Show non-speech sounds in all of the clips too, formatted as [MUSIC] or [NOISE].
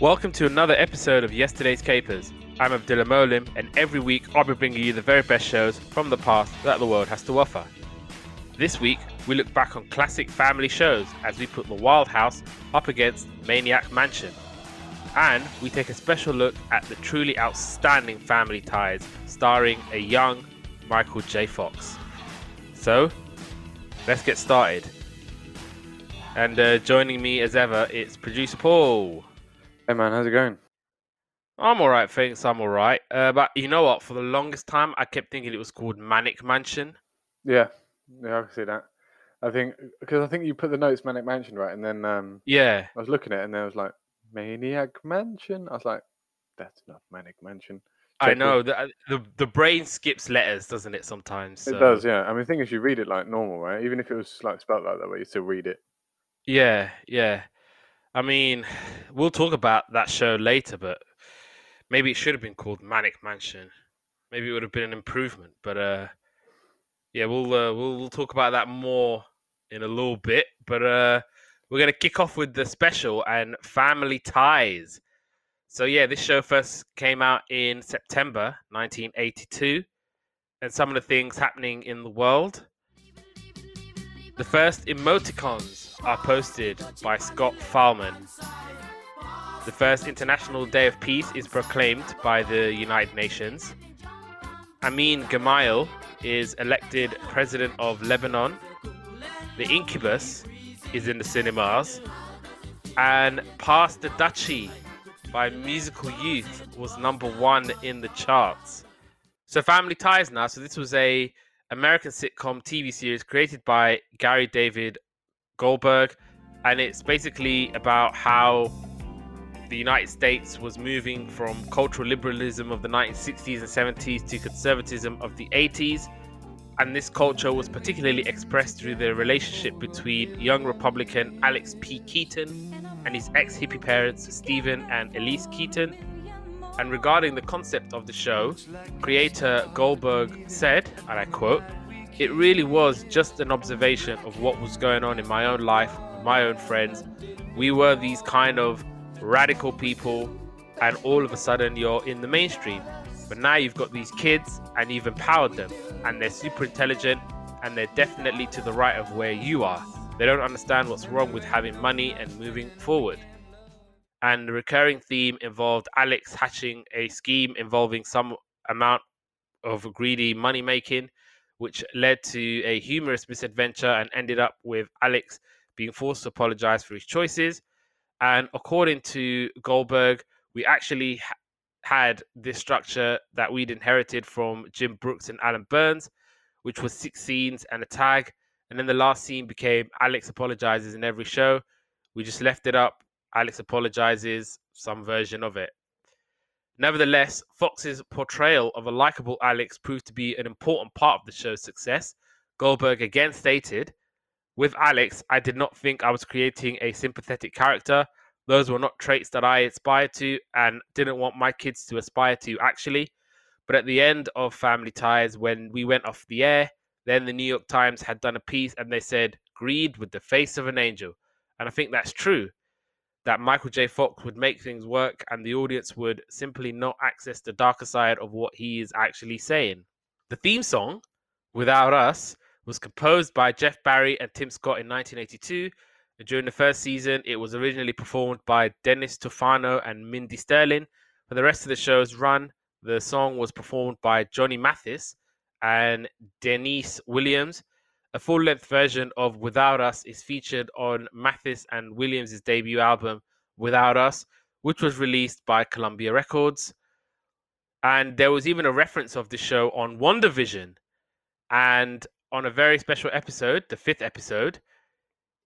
Welcome to another episode of Yesterday's Capers. I'm Abdullah Molim, and every week I'll be bringing you the very best shows from the past that the world has to offer. This week, we look back on classic family shows as we put The Wild House up against Maniac Mansion. And we take a special look at the truly outstanding family ties starring a young Michael J. Fox. So, let's get started. And uh, joining me as ever, it's producer Paul. Hey man, how's it going? I'm alright, thanks. I'm alright. Uh, but you know what? For the longest time, I kept thinking it was called Manic Mansion. Yeah, yeah, I can see that. I think because I think you put the notes Manic Mansion right, and then um, Yeah, I was looking at it, and then I was like Maniac Mansion. I was like, that's not Manic Mansion. I know. The, uh, the the brain skips letters, doesn't it? Sometimes. It does, yeah. I mean, the thing is, you read it like normal, right? Even if it was like spelled like that way, you still read it. Yeah, yeah. I mean, we'll talk about that show later, but maybe it should have been called Manic Mansion. Maybe it would have been an improvement. But uh, yeah, we'll uh, we'll we'll talk about that more in a little bit. But uh, we're gonna kick off with the special and family ties. So yeah, this show first came out in September 1982, and some of the things happening in the world. The first emoticons are posted by Scott Fahlman. The first International Day of Peace is proclaimed by the United Nations. Amin Gemayel is elected president of Lebanon. The Incubus is in the cinemas. And Pass the Dutchie by Musical Youth was number one in the charts. So Family Ties now. So this was a American sitcom TV series created by Gary David Goldberg, and it's basically about how the United States was moving from cultural liberalism of the 1960s and 70s to conservatism of the 80s. And this culture was particularly expressed through the relationship between young Republican Alex P. Keaton and his ex hippie parents, Stephen and Elise Keaton. And regarding the concept of the show, creator Goldberg said, and I quote, It really was just an observation of what was going on in my own life, my own friends. We were these kind of radical people, and all of a sudden you're in the mainstream. But now you've got these kids and you've empowered them, and they're super intelligent and they're definitely to the right of where you are. They don't understand what's wrong with having money and moving forward and the recurring theme involved Alex hatching a scheme involving some amount of greedy money making, which led to a humorous misadventure and ended up with Alex being forced to apologize for his choices. And according to Goldberg, we actually ha- had this structure that we'd inherited from Jim Brooks and Alan Burns, which was six scenes and a tag. And then the last scene became Alex apologizes in every show. We just left it up Alex apologizes, some version of it. Nevertheless, Fox's portrayal of a likable Alex proved to be an important part of the show's success. Goldberg again stated, With Alex, I did not think I was creating a sympathetic character. Those were not traits that I aspired to and didn't want my kids to aspire to, actually. But at the end of Family Ties, when we went off the air, then the New York Times had done a piece and they said, Greed with the face of an angel. And I think that's true that Michael J. Fox would make things work and the audience would simply not access the darker side of what he is actually saying. The theme song, Without Us, was composed by Jeff Barry and Tim Scott in 1982. During the first season, it was originally performed by Dennis Tufano and Mindy Sterling. For the rest of the show's run, the song was performed by Johnny Mathis and Deniece Williams. A full length version of Without Us is featured on Mathis and Williams' debut album, Without Us, which was released by Columbia Records. And there was even a reference of the show on WandaVision. And on a very special episode, the fifth episode,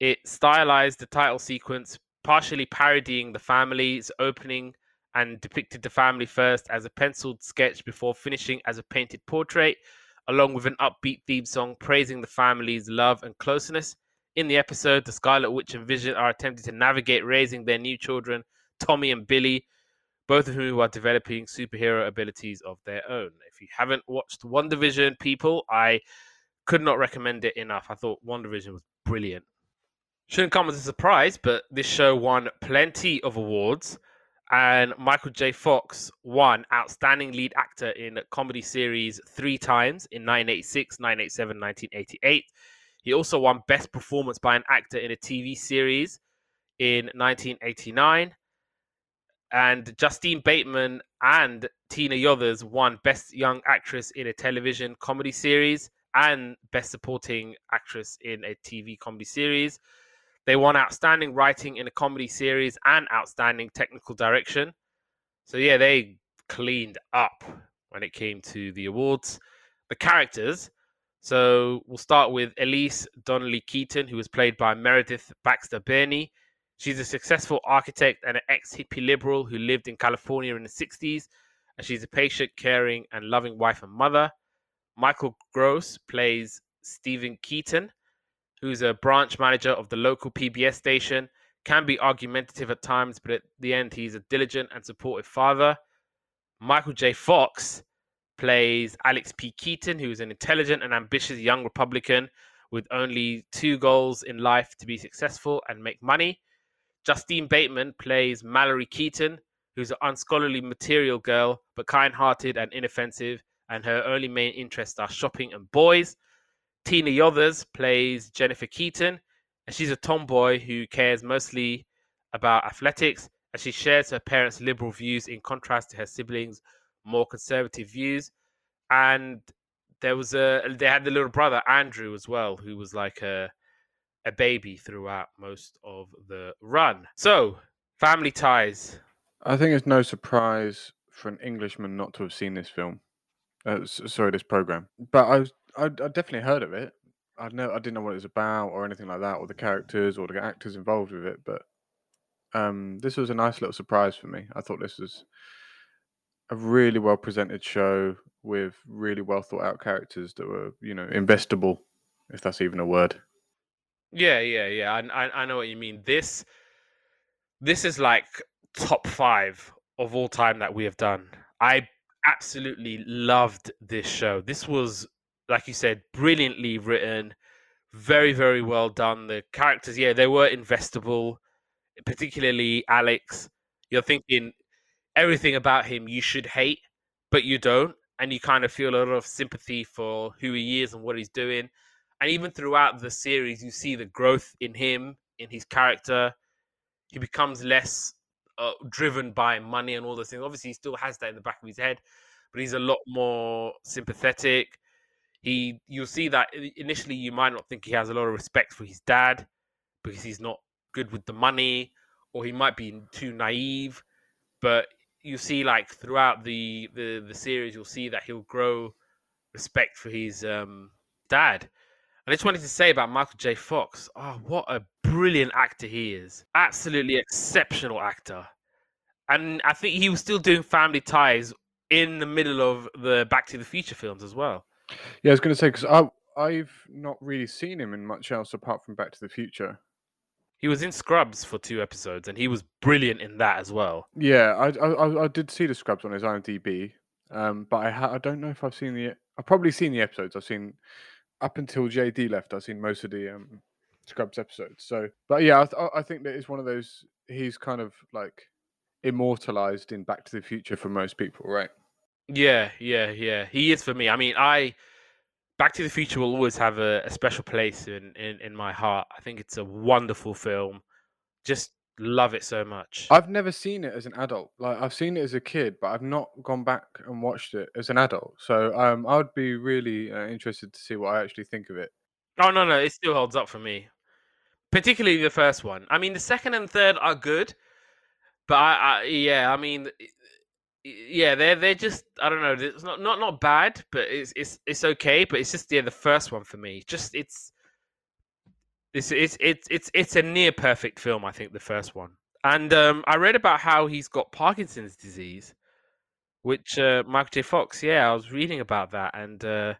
it stylized the title sequence, partially parodying the family's opening and depicted the family first as a penciled sketch before finishing as a painted portrait along with an upbeat theme song praising the family's love and closeness. In the episode, the Scarlet Witch and Vision are attempting to navigate raising their new children, Tommy and Billy, both of whom are developing superhero abilities of their own. If you haven't watched WandaVision, people, I could not recommend it enough. I thought WandaVision was brilliant. Shouldn't come as a surprise, but this show won plenty of awards. And Michael J. Fox won Outstanding Lead Actor in a Comedy Series three times in 1986, 1987, 1988. He also won Best Performance by an Actor in a TV Series in 1989. And Justine Bateman and Tina Yothers won Best Young Actress in a Television Comedy Series and Best Supporting Actress in a TV Comedy Series. They won Outstanding Writing in a Comedy Series and Outstanding Technical Direction. So, yeah, they cleaned up when it came to the awards. The characters. So, we'll start with Elise Donnelly Keaton, who was played by Meredith Baxter Birney. She's a successful architect and an ex hippie liberal who lived in California in the 60s. And she's a patient, caring, and loving wife and mother. Michael Gross plays Stephen Keaton, who's a branch manager of the local PBS station. Can be argumentative at times, but at the end, he's a diligent and supportive father. Michael J. Fox plays Alex P. Keaton, who is an intelligent and ambitious young Republican with only two goals in life to be successful and make money. Justine Bateman plays Mallory Keaton, who's an unscholarly material girl, but kind hearted and inoffensive, and her only main interests are shopping and boys. Tina Yothers plays Jennifer Keaton, and she's a tomboy who cares mostly about athletics, and she shares her parents' liberal views in contrast to her siblings' more conservative views. And there was a they had the little brother Andrew as well, who was like a a baby throughout most of the run. So, family ties. I think it's no surprise for an Englishman not to have seen this film. Uh, sorry, this program. But I, was, I, I definitely heard of it. I know I didn't know what it was about or anything like that, or the characters or the actors involved with it. But um, this was a nice little surprise for me. I thought this was a really well presented show with really well thought out characters that were, you know, investable, if that's even a word. Yeah, yeah, yeah. I, I I know what you mean. This this is like top five of all time that we have done. I absolutely loved this show. This was, like you said, brilliantly written, very, very well done. The characters, yeah, they were investable, particularly Alex. You're thinking everything about him you should hate, but you don't. And you kind of feel a lot of sympathy for who he is and what he's doing. And even throughout the series, you see the growth in him, in his character. He becomes less uh, driven by money and all those things. Obviously, he still has that in the back of his head, but he's a lot more sympathetic. He, you'll see that initially you might not think he has a lot of respect for his dad because he's not good with the money, or he might be too naive. But you see, like throughout the the, the series, you'll see that he'll grow respect for his um, dad. And I just wanted to say about Michael J. Fox. Oh, what a brilliant actor he is! Absolutely exceptional actor. And I think he was still doing Family Ties in the middle of the Back to the Future films as well. Yeah, I was going to say because I I've not really seen him in much else apart from Back to the Future. He was in Scrubs for two episodes, and he was brilliant in that as well. Yeah, I I, I did see the Scrubs on his IMDb, um, but I ha- I don't know if I've seen the I've probably seen the episodes. I've seen up until JD left. I've seen most of the um, Scrubs episodes. So, but yeah, I, th- I think that it's one of those. He's kind of like immortalized in Back to the Future for most people, right? Yeah, yeah, yeah. He is for me. I mean, I Back to the Future will always have a, a special place in, in in my heart. I think it's a wonderful film. Just love it so much. I've never seen it as an adult. Like I've seen it as a kid, but I've not gone back and watched it as an adult. So um, I would be really uh, interested to see what I actually think of it. Oh no, no, it still holds up for me. Particularly the first one. I mean, the second and third are good, but I, I yeah, I mean, yeah, they're they're just I don't know. It's not not not bad, but it's it's it's okay. But it's just yeah, the first one for me. Just it's it's it's it's it's it's a near perfect film. I think the first one. And um, I read about how he's got Parkinson's disease, which uh, Michael J. Fox. Yeah, I was reading about that, and uh,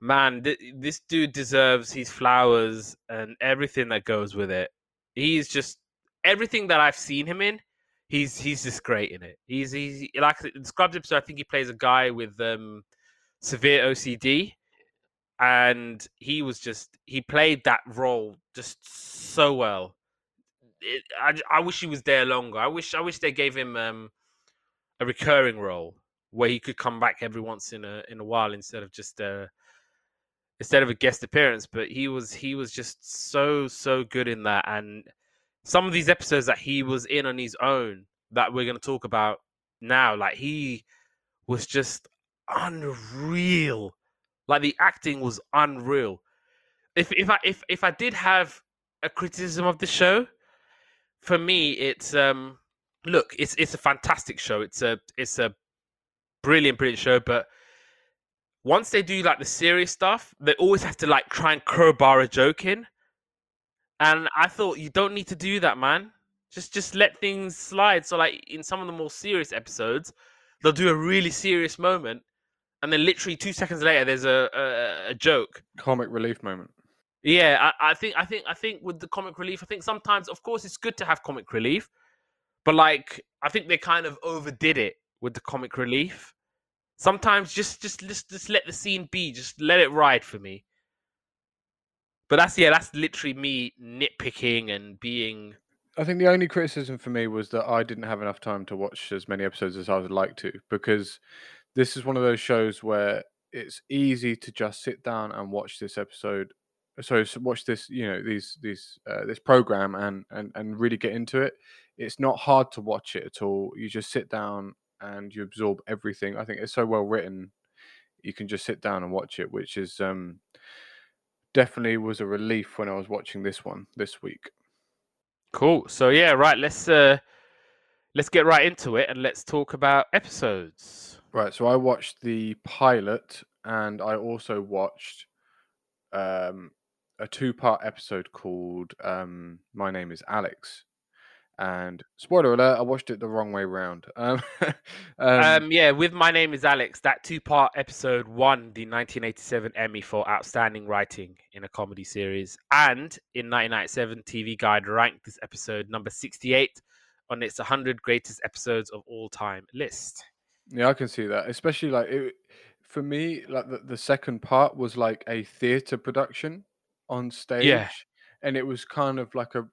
man, th- this dude deserves his flowers and everything that goes with it. He's just everything that I've seen him in. He's he's just great in it. He's he's like in Scrubs episode. I think he plays a guy with um, severe OCD, and he was just he played that role just so well. it, I I wish he was there longer. I wish I wish they gave him um a recurring role where he could come back every once in a in a while instead of just uh instead of a guest appearance. But he was he was just so so good in that, and some of these episodes that he was in on his own that we're going to talk about now, like he was just unreal. Like the acting was unreal. If if I if if I did have a criticism of the show, for me it's um look, it's it's a fantastic show. It's a it's a brilliant, brilliant show, but once they do like the serious stuff, they always have to like try and crowbar a joke in. And I thought you don't need to do that, man. Just just let things slide. So like in some of the more serious episodes, they'll do a really serious moment, and then literally two seconds later, there's a a, a joke. Comic relief moment. Yeah, I, I think I think I think with the comic relief, I think sometimes, of course, it's good to have comic relief, but like I think they kind of overdid it with the comic relief. Sometimes just just just just let the scene be, just let it ride for me. But that's yeah, that's literally me nitpicking and being. I think the only criticism for me was that I didn't have enough time to watch as many episodes as I would like to because this is one of those shows where it's easy to just sit down and watch this episode so watch this you know these these uh, this program and and and really get into it it's not hard to watch it at all you just sit down and you absorb everything i think it's so well written you can just sit down and watch it which is um definitely was a relief when i was watching this one this week Cool. So yeah, right. Let's uh let's get right into it and let's talk about episodes. right so i watched the pilot and i also watched um a two part episode called um my name is alex and spoiler alert i watched it the wrong way round [LAUGHS] um, um Um, yeah, with my name is Alex. That two-part episode won the 1987 Emmy for outstanding writing in a comedy series, and in 1997, TV Guide ranked this episode number 68 on its 100 greatest episodes of all time list. Yeah, I can see that. Especially like it, for me, like the, the second part was like a theater production on stage, Yeah. And it was kind of like a,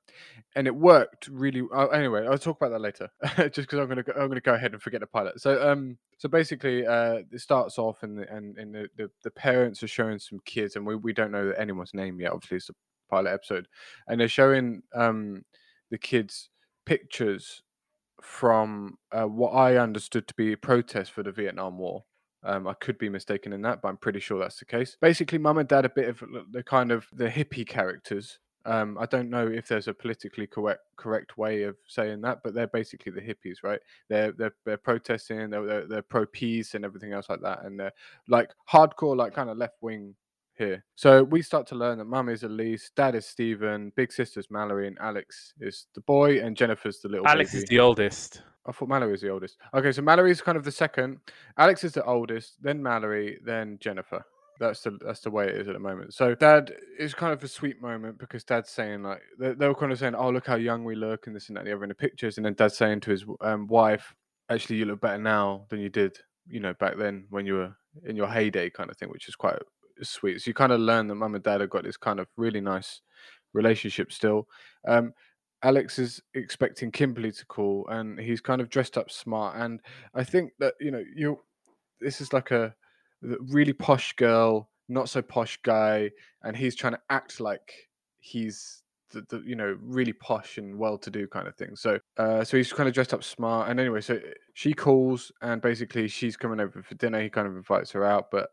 and it worked really. Oh, anyway, I'll talk about that later. [LAUGHS] Just because I'm gonna go, I'm gonna go ahead and forget the pilot. So um, so basically, uh, it starts off and the, and and the, the the parents are showing some kids, and we we don't know anyone's name yet. Obviously, it's a pilot episode, and they're showing um the kids pictures from uh, what I understood to be a protest for the Vietnam War. Um, I could be mistaken in that, but I'm pretty sure that's the case. Basically, mum and dad are a bit of the kind of the hippie characters. Um, I don't know if there's a politically correct correct way of saying that, but they're basically the hippies, right? They're they're, they're protesting, they're, they're they're pro peace and everything else like that, and they're like hardcore, like kind of left wing here. So we start to learn that mum is Elise, dad is Stephen, big sister's Mallory, and Alex is the boy, and Jennifer's the little Alex baby. is the oldest. I thought Mallory was the oldest. Okay, so Mallory's kind of the second. Alex is the oldest, then Mallory, then Jennifer. That's the that's the way it is at the moment. So Dad is kind of a sweet moment because Dad's saying like they, they were kind of saying, "Oh, look how young we look," and this and that, and the other in the pictures, and then Dad's saying to his um, wife, "Actually, you look better now than you did, you know, back then when you were in your heyday," kind of thing, which is quite sweet. So you kind of learn that Mum and Dad have got this kind of really nice relationship still. Um, Alex is expecting Kimberly to call, and he's kind of dressed up smart. And I think that you know, you this is like a really posh girl, not so posh guy, and he's trying to act like he's the, the you know really posh and well-to-do kind of thing. So, uh, so he's kind of dressed up smart. And anyway, so she calls, and basically she's coming over for dinner. He kind of invites her out, but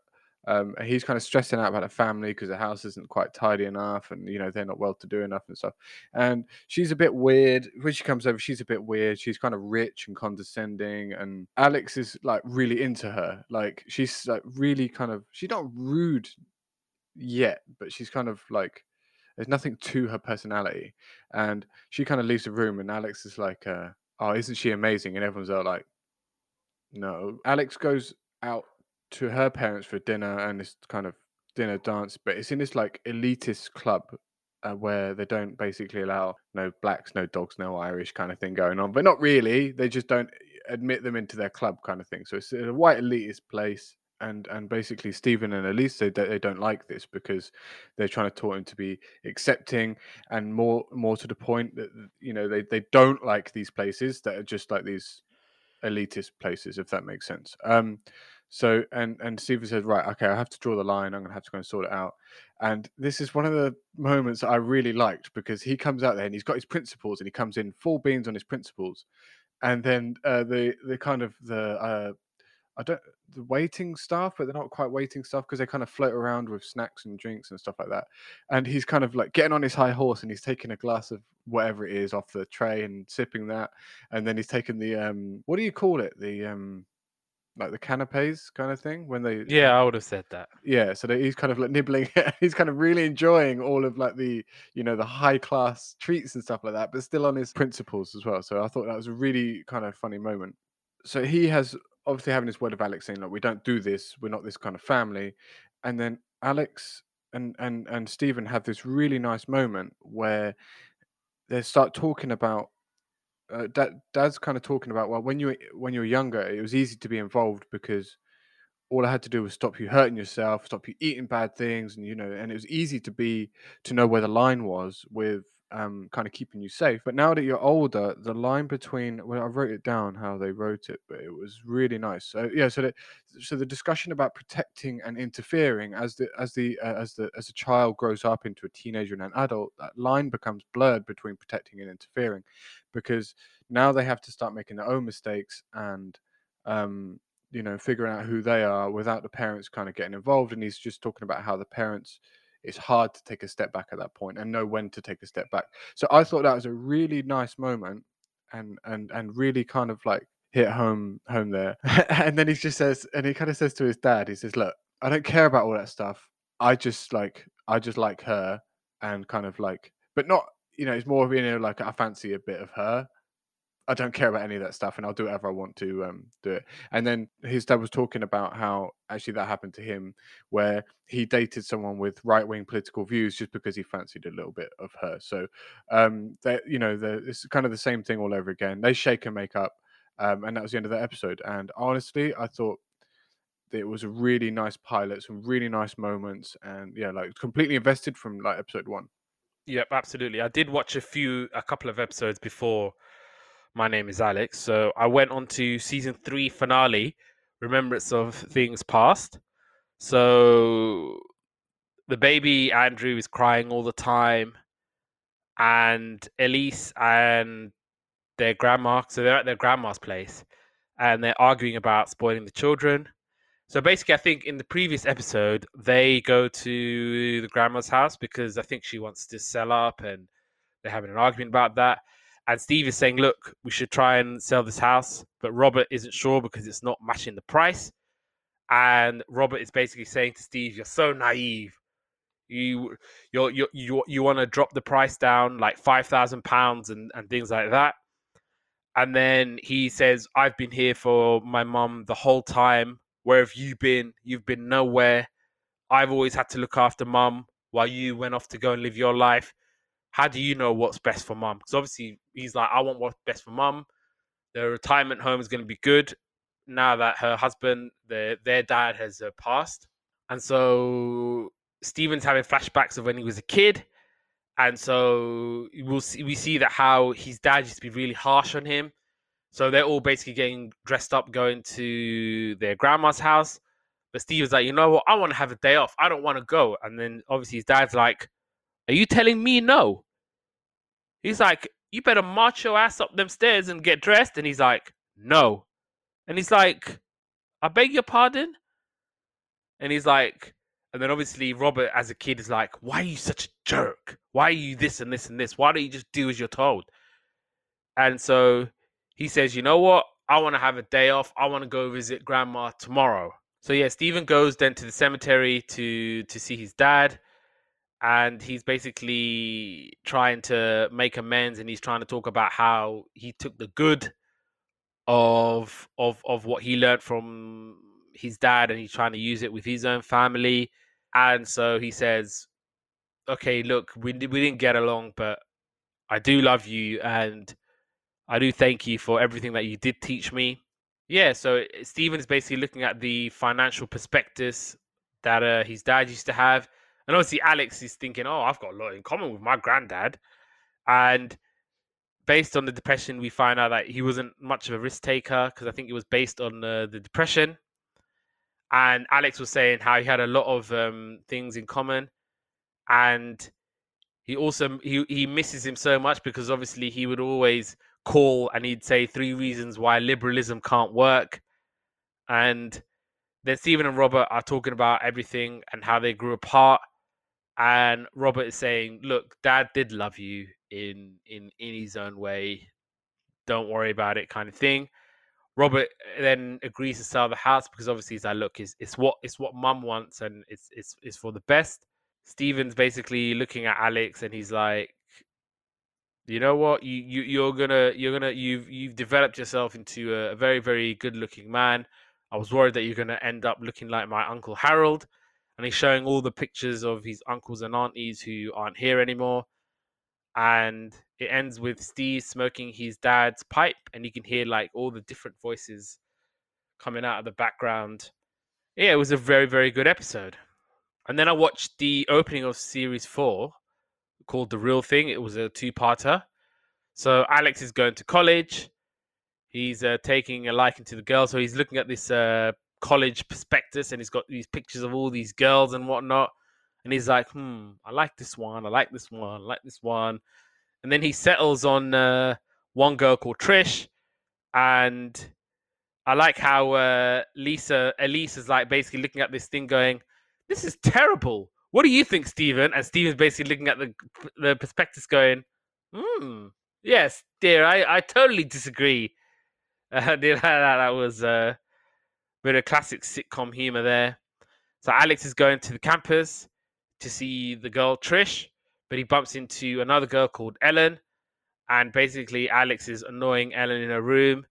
um, he's kind of stressing out about her family because the house isn't quite tidy enough, and you know they're not well-to-do enough and stuff. And she's a bit weird when she comes over. She's a bit weird. She's kind of rich and condescending, and Alex is like really into her. Like she's like really kind of she's not rude yet, but she's kind of like there's nothing to her personality. And she kind of leaves the room, and Alex is like, uh, "Oh, isn't she amazing?" And everyone's all like, "No." Alex goes out to her parents for dinner, and this kind of dinner dance, but it's in this like elitist club uh, where they don't basically allow no blacks, no dogs, no Irish kind of thing going on. But not really. They just don't admit them into their club kind of thing. So it's a white elitist place. and and basically Stephen and Elise they they don't like this because they're trying to taught him to be accepting and more more to the point that you know they they don't like these places that are just like these elitist places if that makes sense. Um, so and and Stephen says right okay I have to draw the line I'm gonna have to go and sort it out. And this is one of the moments I really liked because he comes out there and he's got his principles and he comes in full beans on his principles, and then uh, the the kind of the uh, I don't the waiting staff, but they're not quite waiting staff because they kind of float around with snacks and drinks and stuff like that. And he's kind of like getting on his high horse and he's taking a glass of whatever it is off the tray and sipping that. And then he's taking the um what do you call it? The um like the canapes kind of thing when they Yeah, I would have said that. yeah so that he's kind of like nibbling [LAUGHS] he's kind of really enjoying all of like the you know the high class treats and stuff like that but still on his principles as well so i thought that was a really kind of funny moment so he has obviously having this word of alex saying like we don't do this we're not this kind of family and then alex and and and stephen have this really nice moment where they start talking about uh, dad, dad's kind of talking about well when you when you were younger it was easy to be involved because all I had to do was stop you hurting yourself, stop you eating bad things, and you know, and it was easy to be to know where the line was with um, kind of keeping you safe. But now that you're older, the line between well, I wrote it down how they wrote it, but it was really nice. So yeah, so the so the discussion about protecting and interfering as the as the uh, as the as a child grows up into a teenager and an adult, that line becomes blurred between protecting and interfering, because now they have to start making their own mistakes and um, you know figuring out who they are without the parents kind of getting involved and he's just talking about how the parents it's hard to take a step back at that point and know when to take a step back. So i thought that was a really nice moment and and and really kind of like hit home home there. [LAUGHS] And then he just says and he kind of says to his dad he says look i don't care about all that stuff. I just like i just like her and kind of like but not you know it's more you know like i fancy a bit of her I don't care about any of that stuff, and I'll do whatever I want to um, do it. And then his dad was talking about how actually that happened to him, where he dated someone with right wing political views just because he fancied a little bit of her. So, um, that you know, the, it's kind of the same thing all over again. They shake and make up, um, and that was the end of that episode. And honestly, I thought it was a really nice pilot, some really nice moments, and yeah, like completely invested from like episode one. Yep, absolutely. I did watch a few, a couple of episodes before my name is Alex. So I went on to season three finale, Remembrance of Things Past. So the baby Andrew is crying all the time, and Elise and their grandma, so they're at their grandma's place, and they're arguing about spoiling the children. So basically, I think in the previous episode, they go to the grandma's house because I think she wants to sell up and they're having an argument about that. And Steve is saying, look, we should try and sell this house. But Robert isn't sure because it's not matching the price. And Robert is basically saying to Steve, you're so naive. You you you you you want to drop the price down like five thousand pounds and and things like that. And then he says, I've been here for my mum the whole time. Where have you been? You've been nowhere. I've always had to look after mum while you went off to go and live your life how do you know what's best for mum? Because obviously he's like, I want what's best for mum. The retirement home is going to be good now that her husband, their their dad, has uh, passed, and so Stephen's having flashbacks of when he was a kid, and so we'll see we see that how his dad used to be really harsh on him. So they're all basically getting dressed up, going to their grandma's house. But Stephen's like, you know what? I want to have a day off. I don't want to go. And then obviously his dad's like, Are you telling me no? He's like, you better march your ass up them stairs and get dressed. And he's like, no. And he's like, I beg your pardon. And he's like, and then obviously Robert as a kid is like, why are you such a jerk? Why are you this and this and this? Why don't you just do as you're told? And so he says, you know what? I want to have a day off. I want to go visit grandma tomorrow. So yeah, Stephen goes then to the cemetery to to see his dad and he's basically trying to make amends and he's trying to talk about how he took the good of of of what he learned from his dad and he's trying to use it with his own family and so he says okay look we we didn't get along but I do love you and I do thank you for everything that you did teach me Yeah, so Steven's basically looking at the financial prospectus that uh, his dad used to have. And obviously, Alex is thinking, oh, I've got a lot in common with my granddad. And based on the depression, we find out that he wasn't much of a risk taker because I think it was based on uh, the depression. And Alex was saying how he had a lot of um, things in common. And he also he, he misses him so much because obviously he would always call and he'd say three reasons why liberalism can't work. And then Stephen and Robert are talking about everything and how they grew apart. And Robert is saying, "Look, Dad did love you in in in his own way. Don't worry about it," kind of thing. Robert eh, then agrees to sell the house because obviously he's like, "Look, it's, it's what it's what Mum wants, and it's it's it's for the best." Steven's basically looking at Alex, and he's like, you know what you, you you're gonna you're gonna you've you've developed yourself into a, a very very good looking man i was worried that you're gonna end up looking like my uncle harold and he's showing all the pictures of his uncles and aunties who aren't here anymore and it ends with steve smoking his dad's pipe and you can hear like all the different voices coming out of the background yeah it was a very very good episode and then i watched the opening of series four called The Real Thing. It was a two parter. So Alex is going to college. He's uh, taking a liking to the girl. So he's looking at this uh, college prospectus and he's got these pictures of all these girls and whatnot. And he's like, hmm, I like this one. I like this one. I like this one. And then he settles on uh, one girl called Trish. And I like how uh, Lisa, Elise is like basically looking at this thing going, this is terrible. What do you think, Steven? And Steven's basically looking at the the prospectus going, hmm, yes, dear, I, I totally disagree. [LAUGHS] Uh, [LAUGHS] that, that was uh, bit of classic sitcom humor there. So Alex is going to the campus to see the girl Trish, but he bumps into another girl called Ellen. And basically, Alex is annoying Ellen in a room.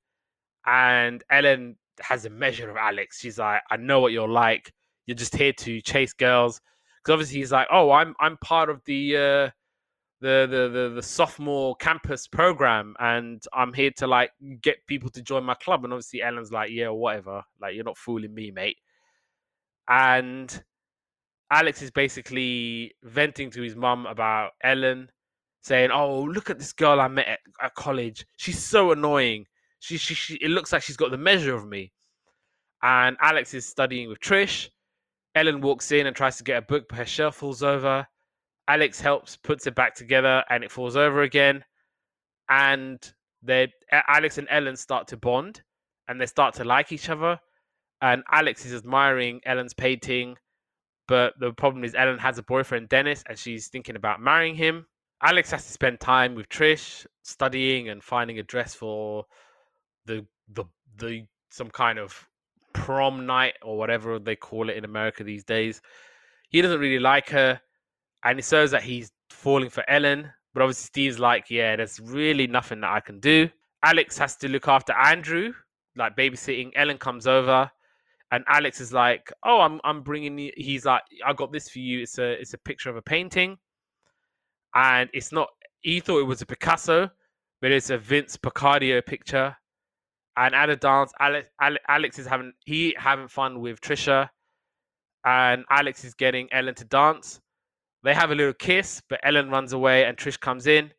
And Ellen has a measure of Alex. She's like, I know what you're like. You're just here to chase girls because obviously he's like, oh, I'm I'm part of the uh, the, the the the sophomore campus program, and I'm here to like get people to join my club. And obviously Ellen's like, yeah, whatever, like you're not fooling me, mate. And Alex is basically venting to his mum about Ellen, saying, "Oh, look at this girl I met at, at college. She's so annoying. She, she, she, it looks like she's got the measure of me." And Alex is studying with Trish, Ellen walks in and tries to get a book, but her shelf falls over. Alex helps, puts it back together, and it falls over again. And they, Alex and Ellen start to bond, and they start to like each other. And Alex is admiring Ellen's painting, but the problem is Ellen has a boyfriend, Dennis, and she's thinking about marrying him. Alex has to spend time with Trish, studying and finding a dress for the the the some kind of prom night or whatever they call it in America these days. He doesn't really like her, and it shows that he's falling for Ellen. But obviously, Steve's like, yeah, there's really nothing that I can do. Alex has to look after Andrew, like babysitting. Ellen comes over, and Alex is like, "Oh, I'm I'm bringing you." He's like, "I got this for you. It's a it's a picture of a painting, and it's not." He thought it was a Picasso, but it's a Vince Picardio picture, and at a dance, Alex, Alex is having he having fun with Trisha, and Alex is getting Ellen to dance. They have a little kiss, but Ellen runs away, and Trish comes in,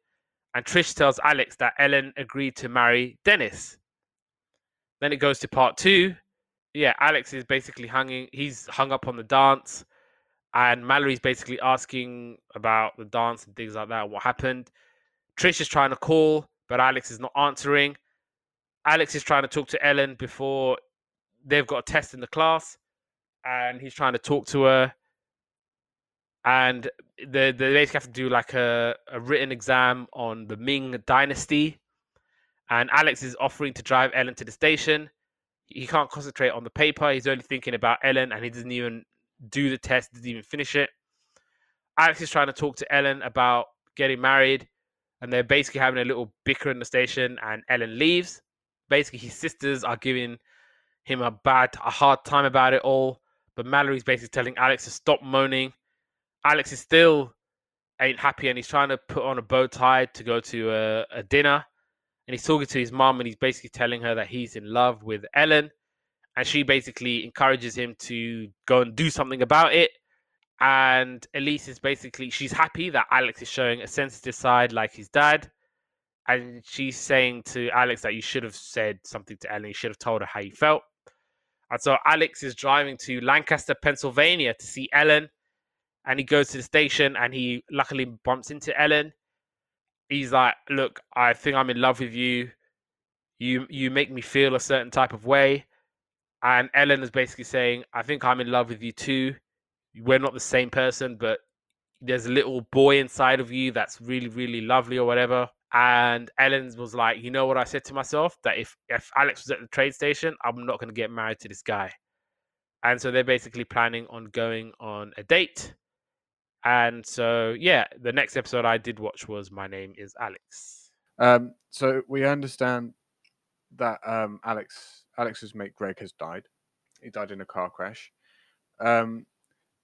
and Trish tells Alex that Ellen agreed to marry Dennis. Then it goes to part two. Yeah, Alex is basically hanging. He's hung up on the dance, and Mallory's basically asking about the dance and things like that. What happened? Trish is trying to call, but Alex is not answering. Alex is trying to talk to Ellen before they've got a test in the class, and he's trying to talk to her. And they, they basically have to do like a, a written exam on the Ming Dynasty. And Alex is offering to drive Ellen to the station. He can't concentrate on the paper. He's only thinking about Ellen, and he doesn't even do the test, doesn't even finish it. Alex is trying to talk to Ellen about getting married, and they're basically having a little bicker in the station, and Ellen leaves basically his sisters are giving him a bad, a hard time about it all. But Mallory's basically telling Alex to stop moaning. Alex is still ain't happy and he's trying to put on a bow tie to go to a, a dinner. and he's talking to his mom, and he's basically telling her that he's in love with Ellen, and she basically encourages him to go and do something about it. And Elise is basically she's happy that Alex is showing a sensitive side like his dad, and she's saying to Alex that you should have said something to Ellen. You should have told her how you felt. And so Alex is driving to Lancaster, Pennsylvania to see Ellen. And he goes to the station and he luckily bumps into Ellen. He's like, Look, I think I'm in love with you. You you make me feel a certain type of way. And Ellen is basically saying, I think I'm in love with you too. We're not the same person, but there's a little boy inside of you that's really, really lovely or whatever. And Ellen was like, you know what I said to myself? That if, if Alex was at the train station, I'm not going to get married to this guy. And so they're basically planning on going on a date. And so, yeah, the next episode I did watch was My Name is Alex. Um, so we understand that um, Alex Alex's mate Greg has died. He died in a car crash. Um,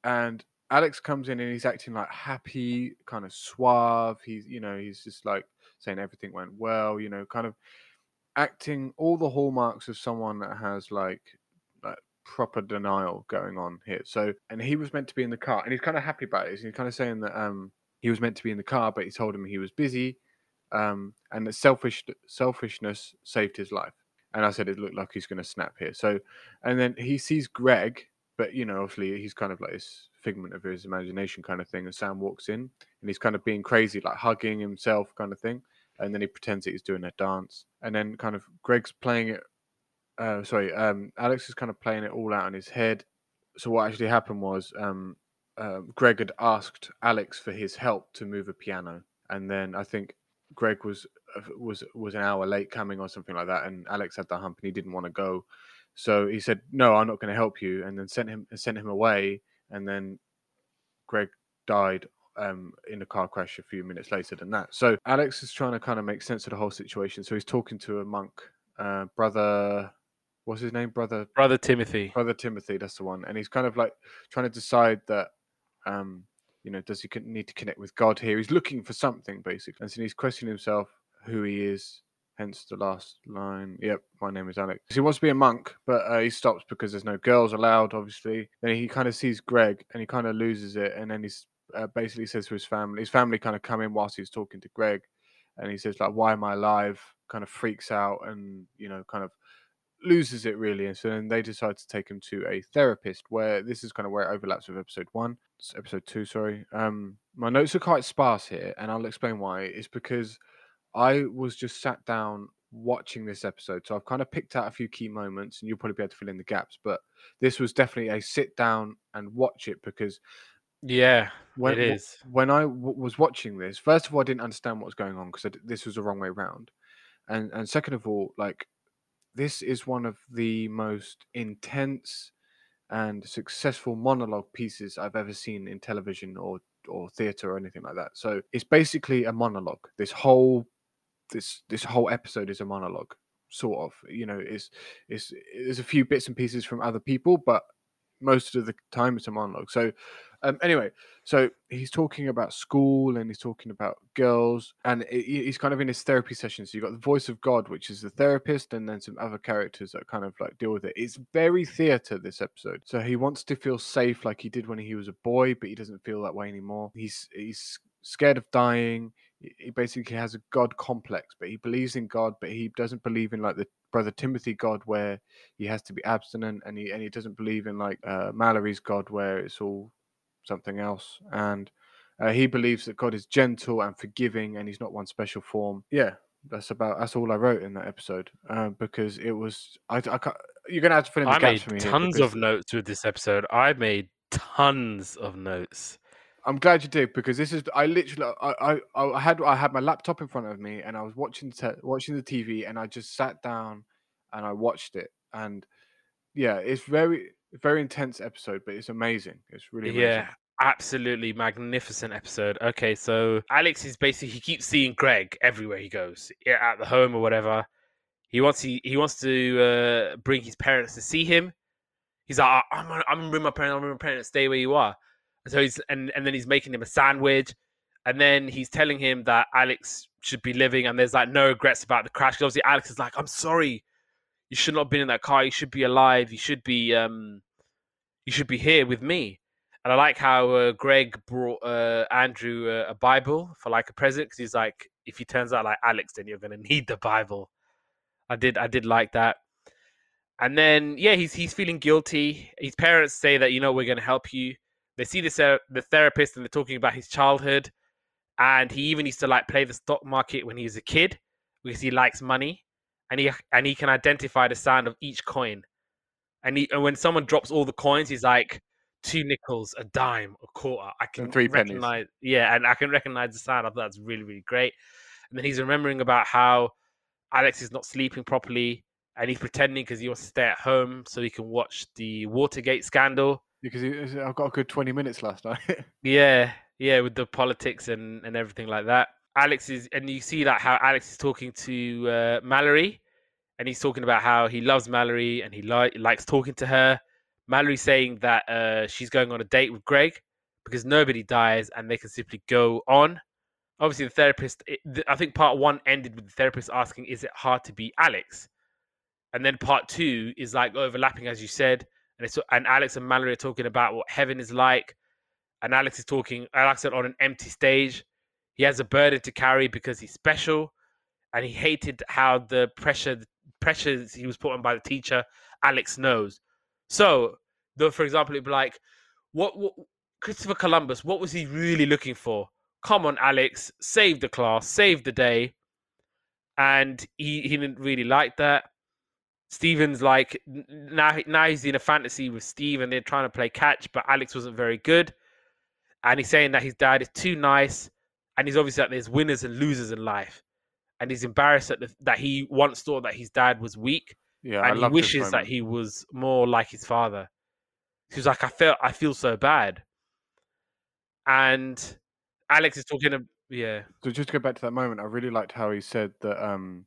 and Alex comes in and he's acting like happy, kind of suave. He's, you know, he's just like saying everything went well, you know, kind of acting all the hallmarks of someone that has like proper denial going on here. So, and he was meant to be in the car, and he's kind of happy about it. He's kind of saying that um he was meant to be in the car, but he told him he was busy, um, and that selfish selfishness saved his life. And I said it looked like he's going to snap here. So, and then he sees Greg, but you know, obviously he's kind of like this figment of his imagination kind of thing. And Sam walks in, and he's kind of being crazy, like hugging himself, kind of thing and then he pretends that he's doing a dance, and then kind of Greg's playing it. Uh, sorry, um, Alex is kind of playing it all out in his head. So what actually happened was um, uh, Greg had asked Alex for his help to move a piano, and then I think Greg was uh, was was an hour late coming or something like that, and Alex had the hump and he didn't want to go, so he said, "No, I'm not going to help you," and then sent him sent him away, and then Greg died um, in a car crash a few minutes later than that. So Alex is trying to kind of make sense of the whole situation. So he's talking to a monk, uh, brother. What's his name? Brother. Brother Timothy. Brother Timothy. That's the one. And he's kind of like trying to decide that, um, you know, does he need to connect with God here? He's looking for something basically, and so he's questioning himself who he is. Hence the last line. Yep, my name is Alex. He wants to be a monk, but uh, he stops because there's no girls allowed. Obviously, then he kind of sees Greg and he kind of loses it, and then he's uh, basically says to his family, his family kind of come in whilst he's talking to Greg, and he says like, "Why am I alive?" Kind of freaks out and you know kind of loses it really, and so then they decide to take him to a therapist. Where this is kind of where it overlaps with episode one, episode two. Sorry, um, my notes are quite sparse here, and I'll explain why. It's because I was just sat down watching this episode. So I've kind of picked out a few key moments and you'll probably be able to fill in the gaps. But this was definitely a sit down and watch it because yeah, when it is. when I w- was watching this, first of all, I didn't understand what was going on because this was the wrong way around, and and second of all, like this is one of the most intense and successful monologue pieces I've ever seen in television or or theater or anything like that. So it's basically a monologue. This whole this this whole episode is a monologue, sort of. You know, it's it's there's a few bits and pieces from other people, but most of the time it's a monologue. So um, anyway, so he's talking about school and he's talking about girls, and it, he's kind of in his therapy session. So you've got the voice of God, which is the therapist, and then some other characters that kind of like deal with it. It's very theater this episode. So he wants to feel safe, like he did when he was a boy, but he doesn't feel that way anymore. He's he's scared of dying. He basically has a God complex, but he believes in God, but he doesn't believe in like the brother Timothy God, where he has to be abstinent, and he and he doesn't believe in like uh, Mallory's God, where it's all something else. And uh, he believes that God is gentle and forgiving, and He's not one special form. Yeah, that's about that's all I wrote in that episode uh, because it was I, I can't, you're gonna have to fill in the I gaps made for me. tons here of notes with this episode. I made tons of notes. I'm glad you did because this is I literally I, I I had I had my laptop in front of me and I was watching te- watching the TV and I just sat down and I watched it and yeah it's very very intense episode but it's amazing it's really amazing. Yeah, absolutely magnificent episode. Okay, so Alex is basically he keeps seeing Greg everywhere he goes, at the home or whatever. He wants he, he wants to uh, bring his parents to see him. He's like, "Oh, I'm I'm with my parents. I'm with my parents. Stay where you are. So he's and and then he's making him a sandwich, and then he's telling him that Alex should be living, and there's like no regrets about the crash. Obviously, Alex is like, "I'm sorry, you should not have been in that car. You should be alive. You should be um, you should be here with me." And I like how uh, Greg brought uh, Andrew uh, a Bible for like a present because he's like, if he turns out like Alex, then you're gonna need the Bible. I did, I did like that. And then yeah, he's he's feeling guilty. His parents say that you know we're gonna help you. They see this uh, the therapist and they're talking about his childhood, and he even used to like play the stock market when he was a kid because he likes money, and he and he can identify the sound of each coin. And he and when someone drops all the coins, he's like two nickels, a dime, a quarter. I can three pennies. yeah, and I can recognize the sound. I thought that's really really great. And then he's remembering about how Alex is not sleeping properly, and he's pretending because he wants to stay at home so he can watch the Watergate scandal. Because I've got a good 20 minutes last [LAUGHS] night. Yeah, yeah, with the politics and and everything like that. Alex is, and you see that how Alex is talking to uh, Mallory, and he's talking about how he loves Mallory and he li- likes talking to her. Mallory saying that uh, she's going on a date with Greg because nobody dies and they can simply go on. Obviously, the therapist. It, I think part one ended with the therapist asking, "Is it hard to be Alex?" And then part two is like overlapping, as you said, and it's and Alex and Mallory are talking about what heaven is like, and Alex is talking. Alex said on an empty stage, he has a burden to carry because he's special, and he hated how the pressure pressures he was put on by the teacher. Alex knows. So, though, for example, it'd be like, what, what Christopher Columbus? What was he really looking for? Come on, Alex, save the class, save the day. And he, he didn't really like that. Steven's like now now he's in a fantasy with Steve and they're trying to play catch, but Alex wasn't very good. And he's saying that his dad is too nice, and he's obviously that there's winners and losers in life. And he's embarrassed that, the, that he once thought that his dad was weak, yeah, I and he wishes that he was more like his father. He was like, I felt I feel so bad. And Alex is talking to yeah. So just to go back to that moment, I really liked how he said that um,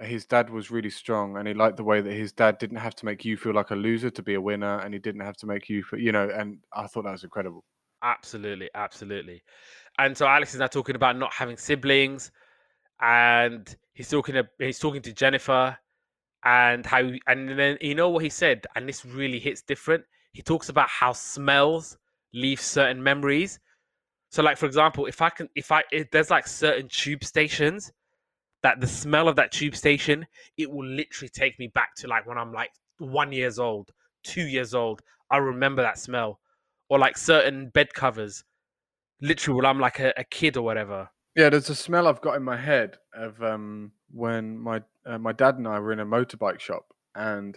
his dad was really strong, and he liked the way that his dad didn't have to make you feel like a loser to be a winner, and he didn't have to make you, feel, you know. And I thought that was incredible. Absolutely, absolutely. And so Alex is now talking about not having siblings, and he's talking to, he's talking to Jennifer, and how and then you know what he said, and this really hits different. He talks about how smells leave certain memories. So, like for example, if I can, if I if there's like certain tube stations that the smell of that tube station, it will literally take me back to like when I'm like one years old, two years old. I remember that smell or like certain bed covers. Literally, when I'm like a, a kid or whatever. Yeah, there's a smell I've got in my head of um, when my uh, my dad and I were in a motorbike shop, and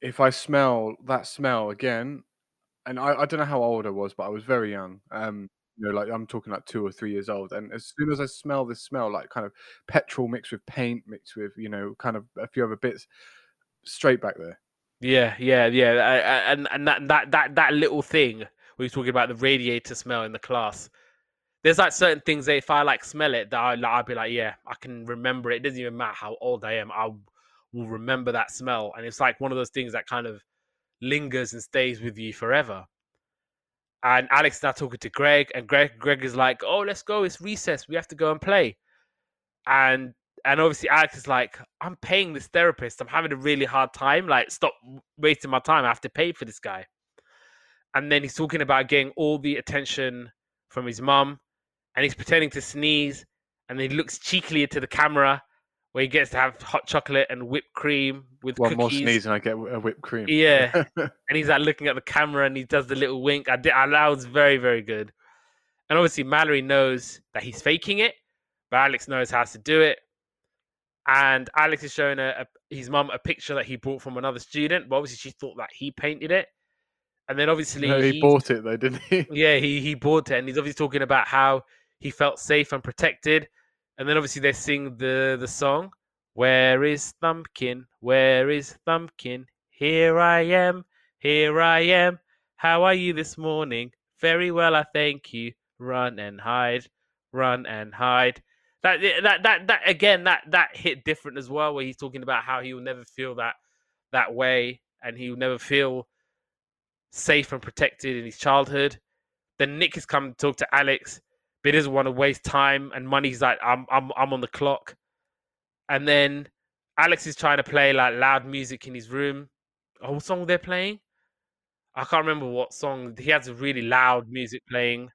if I smell that smell again, and I, I don't know how old I was, but I was very young. Um, you know, like I'm talking like two or three years old, and as soon as I smell this smell, like kind of petrol mixed with paint, mixed with you know, kind of a few other bits, straight back there. Yeah, yeah, yeah, I- I- and and that that that that little thing we were talking about the radiator smell in the class. There's like certain things that if I like smell it, that I, like, I'll be like, yeah, I can remember it. It doesn't even matter how old I am, I will remember that smell, and it's like one of those things that kind of lingers and stays with you forever. And Alex is now talking to Greg, and Greg Greg is like, "Oh, let's go! It's recess. We have to go and play." And and obviously Alex is like, "I'm paying this therapist. I'm having a really hard time. Like, stop wasting my time. I have to pay for this guy." And then he's talking about getting all the attention from his mum, and he's pretending to sneeze, and he looks cheekily into the camera, where he gets to have hot chocolate and whipped cream with One more sneeze and I get a whipped cream. Yeah. [LAUGHS] and he's like looking at the camera and he does the little wink. I did. I, that was very, very good. And obviously, Mallory knows that he's faking it, but Alex knows how to do it. And Alex is showing a, a, his mum a picture that he bought from another student, but obviously she thought that he painted it. And then obviously no, he he- bought it though, didn't he? yeah, he he bought it, and he's obviously talking about how he felt safe and protected. And then obviously they sing the the song, "Where is Thumbkin? Where is Thumbkin? Here I am, here I am. How are you this morning? Very well, I thank you. Run and hide, run and hide." That that that that again that that hit different as well, where he's talking about how he will never feel that that way, and he will never feel safe and protected in his childhood. Then Nick has come to talk to Alex but he doesn't want to waste time and money. He's like, I'm I'm I'm on the clock. And then Alex is trying to play like loud music in his room. Oh, what song they're playing? I can't remember what song. He has really loud music playing.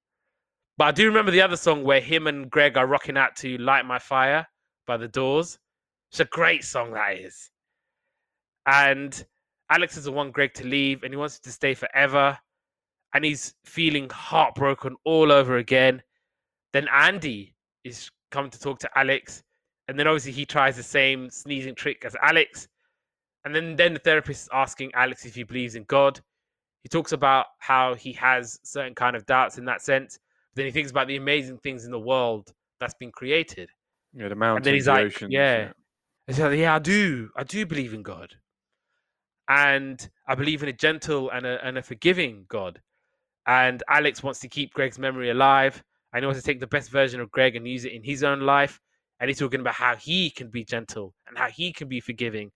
But I do remember the other song where him and Greg are rocking out to Light My Fire by the Doors. It's a great song that is. And Alex is the one Greg to leave and he wants to stay forever. And he's feeling heartbroken all over again. Then Andy is coming to talk to Alex. And then obviously he tries the same sneezing trick as Alex. And then, then the therapist is asking Alex if he believes in God. He talks about how he has certain kind of doubts in that sense. Then he thinks about the amazing things in the world that's been created. Yeah, the mountains, And then he's the like, oceans, yeah. And he's like, yeah, I do. I do believe in God. And I believe in a gentle and a, and a forgiving God. And Alex wants to keep Greg's memory alive. And he wants to take the best version of Greg and use it in his own life. And he's talking about how he can be gentle and how he can be forgiving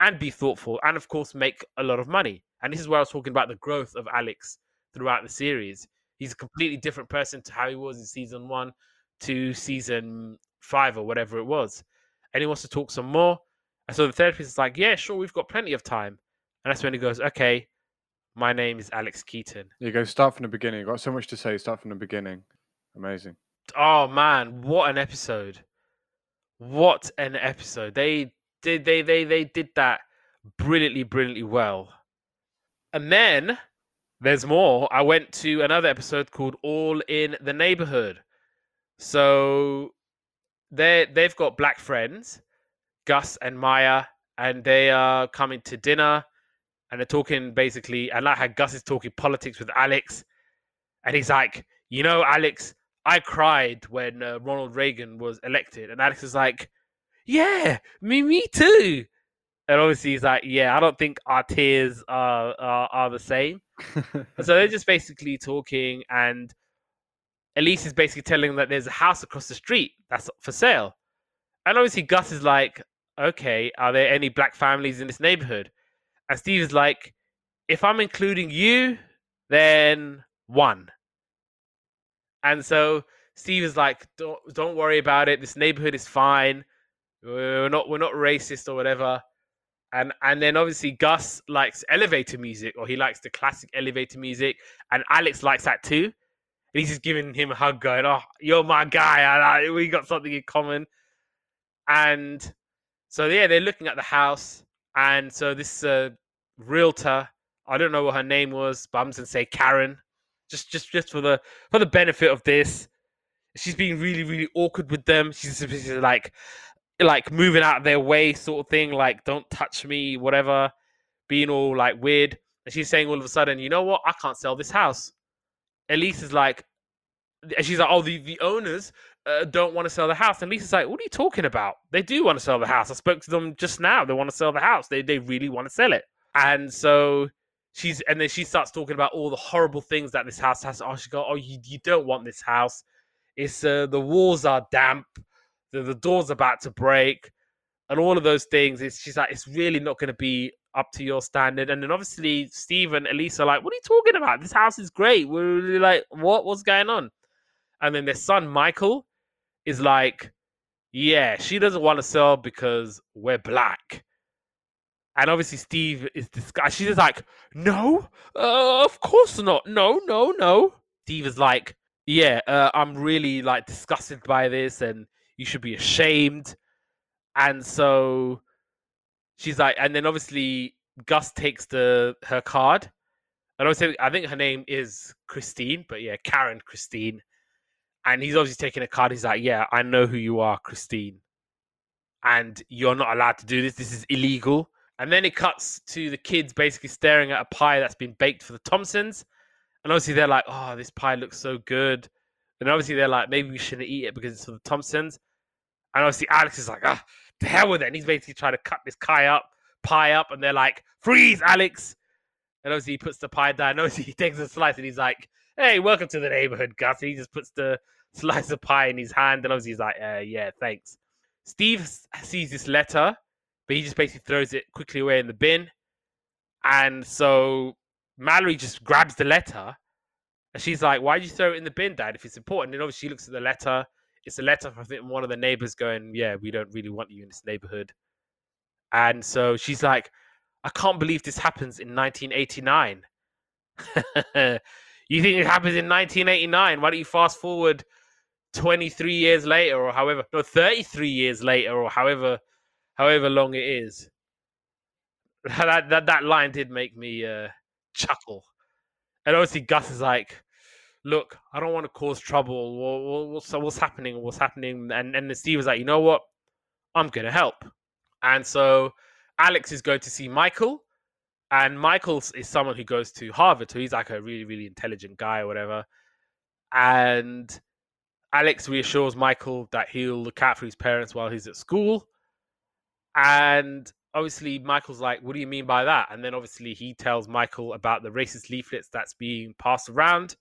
and be thoughtful and, of course, make a lot of money. And this is where I was talking about the growth of Alex throughout the series. He's a completely different person to how he was in season one to season five or whatever it was. And he wants to talk some more. And so the therapist is like, Yeah, sure, we've got plenty of time. And that's when he goes, Okay, my name is Alex Keaton. You go start from the beginning. You've got so much to say. Start from the beginning. Amazing. Oh man, what an episode. What an episode. They did they they they did that brilliantly, brilliantly well. And then there's more. I went to another episode called All in the Neighborhood. So they they've got black friends, Gus and Maya, and they are coming to dinner and they're talking basically and like how Gus is talking politics with Alex. And he's like, you know, Alex, I cried when uh, Ronald Reagan was elected. And Alex is like, yeah, me, me too. And obviously he's like, yeah, I don't think our tears are are, are the same. So they're just basically talking, and Elise is basically telling that there's a house across the street that's for sale. And obviously Gus is like, okay, are there any black families in this neighborhood? And Steve is like, if I'm including you, then one. And so Steve is like, don't don't worry about it. This neighborhood is fine. We're not we're not racist or whatever. And and then obviously Gus likes elevator music, or he likes the classic elevator music, and Alex likes that too. And he's just giving him a hug, going, "Oh, you're my guy. I, we got something in common." And so yeah, they're looking at the house, and so this uh, realtor, I don't know what her name was, but I'm just gonna say Karen, just just just for the for the benefit of this. She's being really really awkward with them. She's, she's like like moving out of their way, sort of thing, like don't touch me, whatever, being all like weird. And she's saying all of a sudden, you know what? I can't sell this house. Elise is like, and she's like, oh, the, the owners uh, don't want to sell the house. And Lisa's like, what are you talking about? They do want to sell the house. I spoke to them just now. They want to sell the house. They they really want to sell it. And so she's and then she starts talking about all the horrible things that this house has. Oh, she go, oh, you, you don't want this house. It's uh, the walls are damp. The, the door's about to break, and all of those things. It's she's like, it's really not going to be up to your standard. And then obviously Steve and Elisa like, what are you talking about? This house is great. We're really like, what? What's going on? And then their son Michael is like, yeah, she doesn't want to sell because we're black. And obviously Steve is disgusted. She's just like, no, uh, of course not. No, no, no. Steve is like, yeah, uh, I'm really like disgusted by this, and you should be ashamed. And so she's like, and then obviously Gus takes the her card. And obviously, I think her name is Christine, but yeah, Karen Christine. And he's obviously taking a card. He's like, yeah, I know who you are, Christine. And you're not allowed to do this. This is illegal. And then it cuts to the kids basically staring at a pie that's been baked for the Thompsons. And obviously they're like, oh, this pie looks so good. And obviously they're like, maybe we shouldn't eat it because it's for the Thompsons. And obviously Alex is like, ah, the hell with it. And he's basically trying to cut this pie up, pie up, and they're like, freeze, Alex. And obviously he puts the pie down. [LAUGHS] And obviously he takes a slice and he's like, hey, welcome to the neighborhood, Gus. And he just puts the [LAUGHS] slice of pie in his hand. And obviously he's like, uh, yeah, thanks. Steve sees this letter, but he just basically throws it quickly away in the bin. And so Mallory just grabs the letter And she's like, "Why'd you throw it in the bin, Dad? If it's important." And obviously, she looks at the letter. It's a letter from I think one of the neighbors going, "Yeah, we don't really want you in this neighborhood." And so she's like, "I can't believe this happens in 1989." [LAUGHS] you think it happens in 1989? Why don't you fast forward 23 years later, or however, no, 33 years later, or however, however long it is? [LAUGHS] That that that line did make me uh, chuckle. And obviously, Gus is like, "Look, I don't want to cause trouble. What, what, so what's happening? What's happening?" And and Steve is like, "You know what? I'm gonna help." And so Alex is going to see Michael, and Michael is someone who goes to Harvard, so he's like a really really intelligent guy or whatever. And Alex reassures Michael that he'll look out for his parents while he's at school. And obviously Michael's like, "What do you mean by that?" And then obviously he tells Michael about the racist leaflets that's being passed around.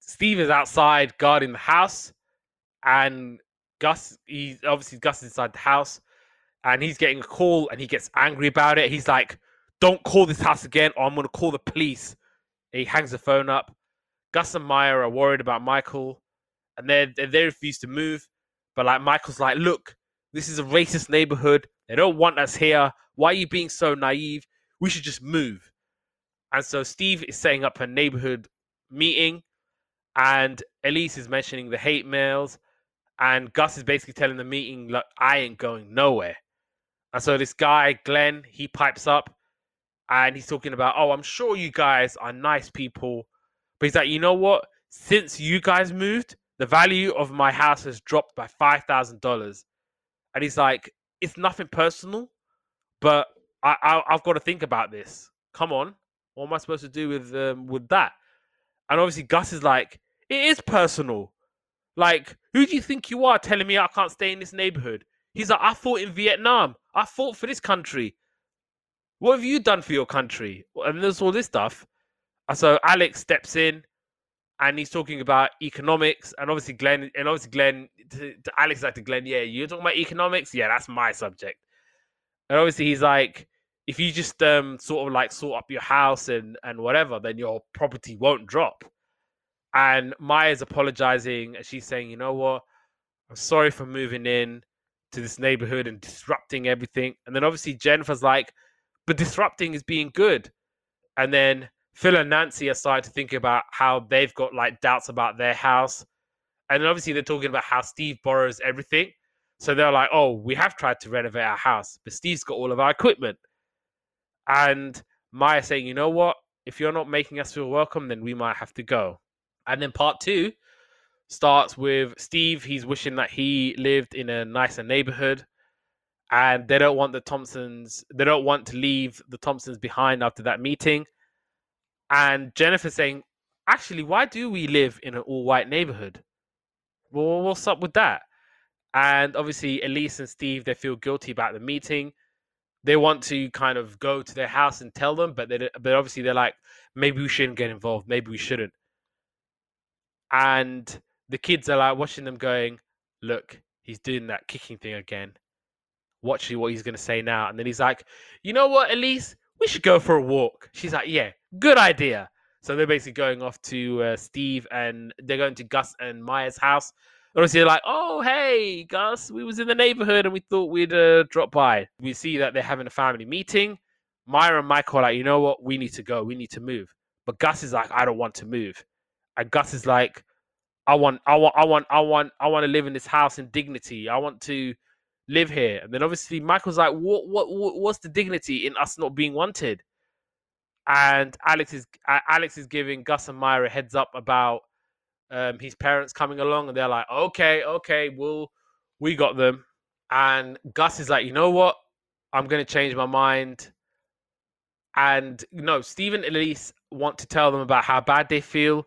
Steve is outside guarding the house, and Gus, he obviously Gus is inside the house, and he's getting a call, and he gets angry about it. He's like, "Don't call this house again, or I'm going to call the police." he hangs the phone up. Gus and Maya are worried about Michael, and they they refuse to move. But like Michael's like, "Look, this is a racist neighborhood. They don't want us here. Why are you being so naive? We should just move. And so Steve is setting up a neighborhood meeting, and Elise is mentioning the hate mails, and Gus is basically telling the meeting, "Look, I ain't going nowhere." And so this guy Glenn, he pipes up, and he's talking about, "Oh, I'm sure you guys are nice people," but he's like, "You know what? Since you guys moved, the value of my house has dropped by five thousand dollars." And he's like, it's nothing personal, but I, I have got to think about this. Come on, what am I supposed to do with um, with that? And obviously Gus is like, it is personal. Like, who do you think you are telling me I can't stay in this neighborhood? He's like, I fought in Vietnam. I fought for this country. What have you done for your country? And there's all this stuff. So Alex steps in and he's talking about economics. And obviously, Glenn, and obviously, Glenn, to, to Alex, like to Glenn, yeah, you're talking about economics? Yeah, that's my subject. And obviously, he's like, if you just um sort of like sort up your house and and whatever, then your property won't drop. And Maya's apologizing, and she's saying, you know what? I'm sorry for moving in to this neighborhood and disrupting everything. And then obviously Jennifer's like, but disrupting is being good. And then Phil and Nancy are starting to think about how they've got like doubts about their house. And obviously they're talking about how Steve borrows everything. So they're like, oh, we have tried to renovate our house, but Steve's got all of our equipment. And Maya saying, you know what? If you're not making us feel welcome, then we might have to go. And then part two starts with Steve. He's wishing that he lived in a nicer neighborhood. And they don't want the Thompsons, they don't want to leave the Thompsons behind after that meeting. And Jennifer saying, actually, why do we live in an all white neighborhood? Well, what's up with that? And obviously, Elise and Steve, they feel guilty about the meeting. They want to kind of go to their house and tell them, but they, but obviously they're like, maybe we shouldn't get involved. Maybe we shouldn't. And the kids are like watching them going, look, he's doing that kicking thing again. Watch what he's going to say now. And then he's like, you know what, Elise? We should go for a walk. She's like, yeah, good idea. So they're basically going off to uh, Steve and they're going to Gus and Maya's house. Obviously, they're like, oh, hey, Gus, we was in the neighborhood and we thought we'd uh, drop by. We see that they're having a family meeting. Maya and Michael are like, you know what? We need to go. We need to move. But Gus is like, I don't want to move. And Gus is like, I want, I want, I want, I want, I want to live in this house in dignity. I want to live here. And then obviously Michael's like, what, what, what what's the dignity in us not being wanted? and Alex is Alex is giving Gus and Maya a heads up about um, his parents coming along, and they're like, "Okay, okay, we'll we got them." And Gus is like, "You know what? I'm gonna change my mind." And know, Stephen and Elise want to tell them about how bad they feel,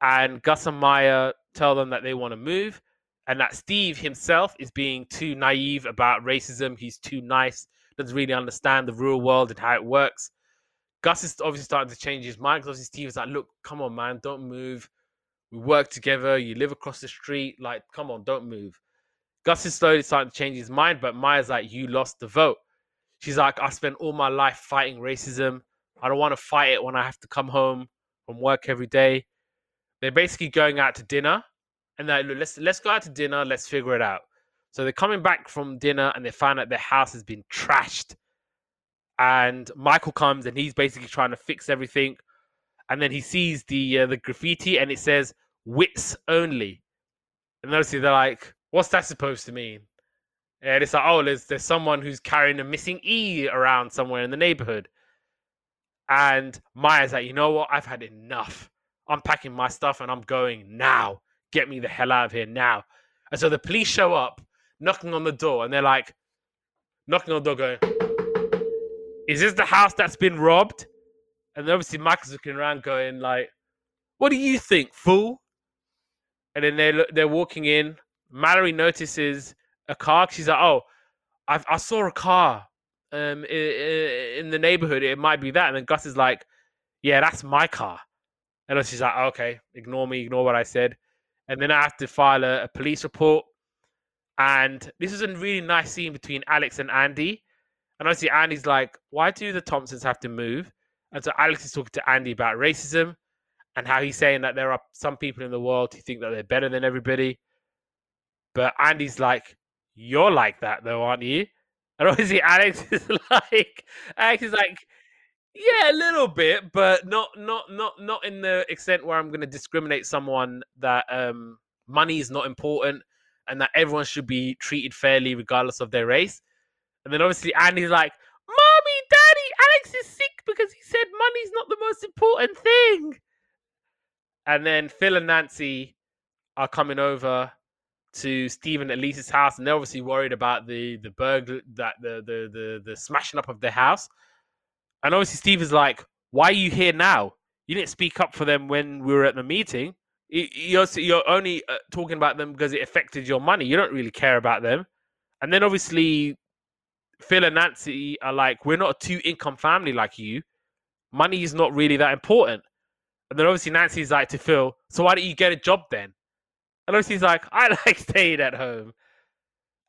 and Gus and Maya tell them that they want to move, and that Steve himself is being too naive about racism. He's too nice, doesn't really understand the real world and how it works. Gus is obviously starting to change his mind because Steve is like, look, come on, man, don't move. We work together. You live across the street. Like, come on, don't move. Gus is slowly starting to change his mind, but Maya's like, you lost the vote. She's like, I spent all my life fighting racism. I don't want to fight it when I have to come home from work every day. They're basically going out to dinner, and they're like, let's let's go out to dinner. Let's figure it out. So they're coming back from dinner, and they find out their house has been trashed. And Michael comes, and he's basically trying to fix everything. And then he sees the uh, the graffiti, and it says "wits only." And obviously they're like, "What's that supposed to mean?" And it's like, "Oh, there's there's someone who's carrying a missing E around somewhere in the neighborhood." And Maya's like, "You know what? I've had enough. I'm packing my stuff and I'm going now. Get me the hell out of here now." And so the police show up, knocking on the door, and they're like, knocking on the door, going, "Is this the house that's been robbed?" And obviously Michael's looking around, going like, "What do you think, fool?" And then they are they're walking in. Mallory notices a car. She's like, "Oh, i I saw a car um in, in the neighborhood. It might be that." And then Gus is like, "Yeah, that's my car." And she's like, "Okay, ignore me. Ignore what I said." And then I have to file a, a police report. And this is a really nice scene between Alex and Andy. And obviously, Andy's like, "Why do the Thompsons have to move?" And so Alex is talking to Andy about racism and how he's saying that there are some people in the world who think that they're better than everybody. But Andy's like, You're like that though, aren't you? And [LAUGHS] obviously Alex is [LAUGHS] like Alex is like, Yeah, a little bit, but not not not not in the extent where I'm gonna discriminate someone that um money is not important and that everyone should be treated fairly regardless of their race. And then obviously Andy's like, Mommy, Daddy, Alex is sick because he said money's not the most important thing. And then Phil and Nancy are coming over to Stephen at Lisa's house, and they're obviously worried about the the burglar that the the the the smashing up of their house. And obviously Steve is like, "Why are you here now? You didn't speak up for them when we were at the meeting. You're you're only uh, talking about them because it affected your money. You don't really care about them." And then obviously Phil and Nancy are like, "We're not a two income family like you. Money is not really that important." And then obviously Nancy's like to Phil, so why don't you get a job then? And obviously he's like, I [LAUGHS] like staying at home.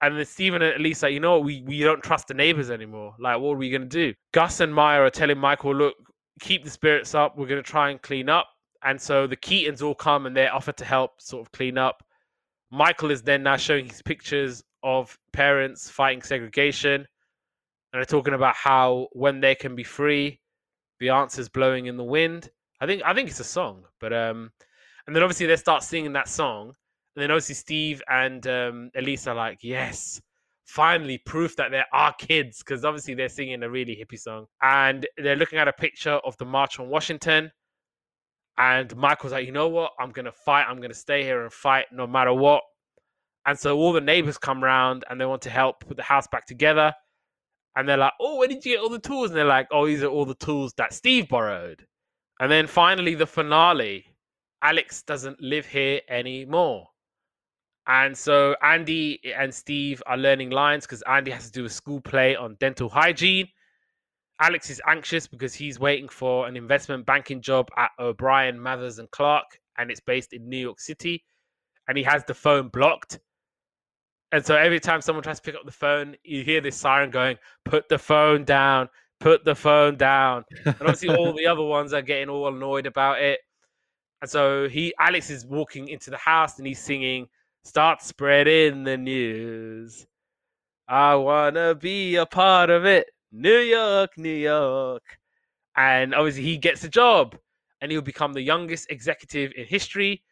And then Stephen at least like, you know what, we, we don't trust the neighbors anymore. Like, what are we gonna do? Gus and Maya are telling Michael, look, keep the spirits up, we're gonna try and clean up. And so the Keatons all come and they offer to help sort of clean up. Michael is then now showing his pictures of parents fighting segregation. And they're talking about how when they can be free, the answer's blowing in the wind. I think I think it's a song, but um, and then obviously they start singing that song, and then obviously Steve and um, Elise are like, yes, finally proof that there are kids, because obviously they're singing a really hippie song, and they're looking at a picture of the March on Washington, and Michael's like, you know what, I'm gonna fight, I'm gonna stay here and fight no matter what, and so all the neighbors come around and they want to help put the house back together. And they're like, oh, where did you get all the tools? And they're like, oh, these are all the tools that Steve borrowed. And then finally, the finale Alex doesn't live here anymore. And so Andy and Steve are learning lines because Andy has to do a school play on dental hygiene. Alex is anxious because he's waiting for an investment banking job at O'Brien, Mathers and Clark, and it's based in New York City. And he has the phone blocked. And so every time someone tries to pick up the phone, you hear this siren going, "Put the phone down, put the phone down. And obviously, all the other ones are getting all annoyed about it. And so he, Alex, is walking into the house and he's singing, "Start spreading the news. I wanna be a part of it, New York, New York." And obviously, he gets a job, and he'll become the youngest executive in history,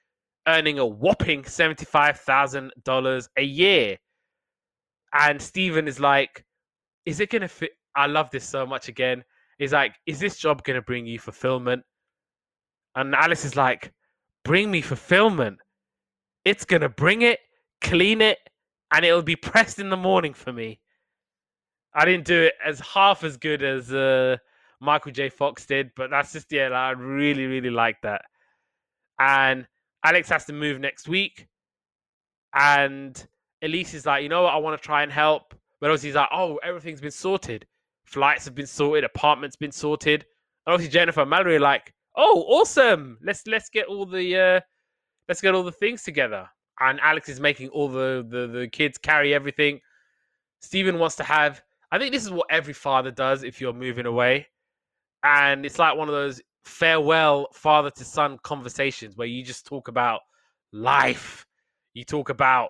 earning a whopping seventy-five thousand dollars a year. And Stephen is like, "Is it gonna fit? I love this so much again. He's like, is this job to bring you fulfillment? And Alice is like, bring me fulfillment. It's going to bring it, clean it, and it'll be pressed in the morning for me. I didn't do it as half as good as uh, Michael J. Fox did, but that's just, yeah, I really, really like that. And Alex has to move next week. And Elise is like, you know what? I want to try and help. But obviously, he's like, oh, everything's been sorted flights have been sorted, apartments been sorted. And obviously Jennifer Mallory like, oh, awesome. Let's let's get all the uh let's get all the things together. And Alex is making all the the, the kids carry everything. Stephen wants to have I think this is what every father does if you're moving away. And it's like one of those farewell father to son conversations where you just talk about life. You talk about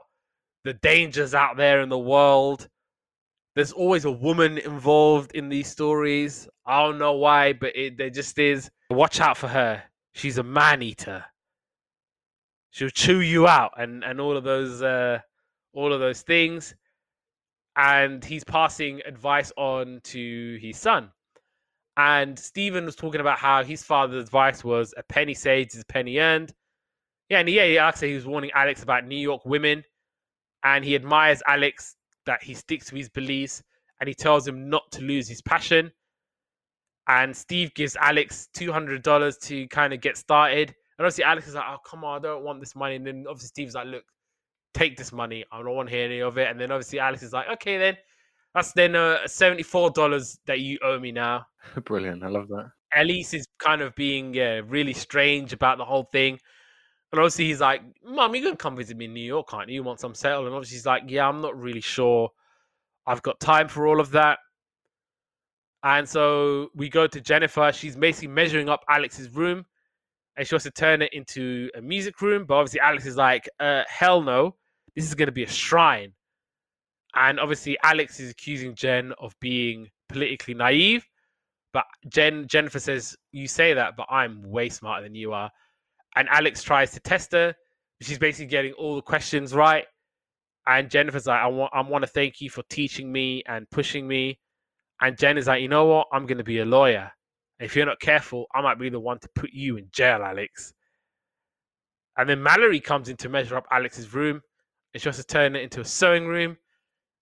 the dangers out there in the world. There's always a woman involved in these stories. I don't know why, but it there just is. Watch out for her. She's a man eater. She'll chew you out and and all of those uh all of those things. And he's passing advice on to his son. And Stephen was talking about how his father's advice was a penny saved is a penny earned. Yeah, and yeah, he actually he was warning Alex about New York women, and he admires Alex that he sticks to his beliefs, and he tells him not to lose his passion. And Steve gives Alex two hundred dollars to kind of get started. And obviously Alex is like, "Oh, come on, I don't want this money." And then obviously Steve's like, "Look, take this money. I don't want to hear any of it." And then obviously Alex is like, "Okay, then." That's then uh, seventy-four dollars that you owe me now. [LAUGHS] Brilliant. I love that. Elise is kind of being yeah, really strange about the whole thing. And obviously he's like, Mum, you're gonna come visit me in New York, aren't you? You want some settle? And obviously he's like, Yeah, I'm not really sure. I've got time for all of that. And so we go to Jennifer. She's basically measuring up Alex's room. And she wants to turn it into a music room. But obviously Alex is like, uh, hell no. This is gonna be a shrine. And obviously, Alex is accusing Jen of being politically naive. But Jen Jennifer says, "You say that, but I'm way smarter than you are." And Alex tries to test her. She's basically getting all the questions right. And Jennifer's like, "I want, I want to thank you for teaching me and pushing me." And Jen is like, "You know what? I'm going to be a lawyer. If you're not careful, I might be the one to put you in jail, Alex." And then Mallory comes in to measure up Alex's room, and she wants to turn it into a sewing room.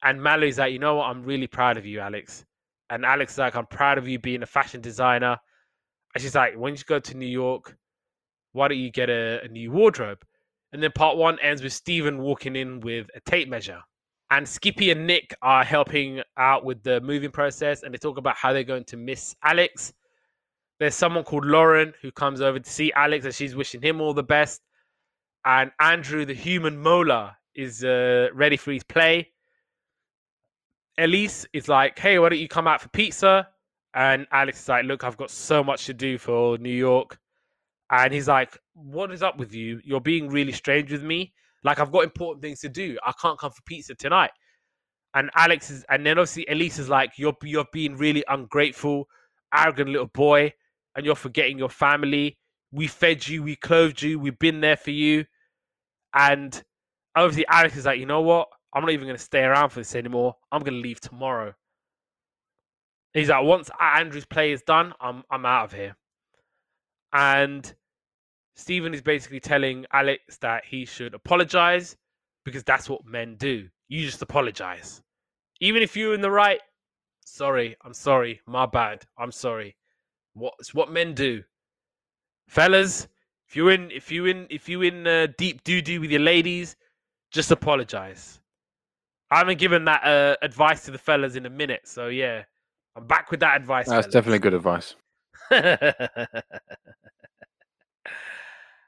And Mallory's like, you know what? I'm really proud of you, Alex. And Alex is like, I'm proud of you being a fashion designer. And she's like, when you go to New York, why don't you get a, a new wardrobe? And then part one ends with Stephen walking in with a tape measure. And Skippy and Nick are helping out with the moving process and they talk about how they're going to miss Alex. There's someone called Lauren who comes over to see Alex and she's wishing him all the best. And Andrew, the human molar, is uh, ready for his play. Elise is like, hey, why don't you come out for pizza? And Alex is like, look, I've got so much to do for New York. And he's like, what is up with you? You're being really strange with me. Like, I've got important things to do. I can't come for pizza tonight. And Alex is, and then obviously Elise is like, you're, you're being really ungrateful, arrogant little boy, and you're forgetting your family. We fed you, we clothed you, we've been there for you. And obviously Alex is like, you know what? I'm not even going to stay around for this anymore. I'm going to leave tomorrow. He's like, once Andrew's play is done, I'm I'm out of here. And Stephen is basically telling Alex that he should apologize because that's what men do. You just apologize. Even if you're in the right, sorry, I'm sorry, my bad, I'm sorry. What it's what men do. Fellas, if you in if you in if you in uh, deep doo doo with your ladies, just apologize. I haven't given that uh, advice to the fellas in a minute, so yeah, I'm back with that advice. That's fellas. definitely good advice. [LAUGHS]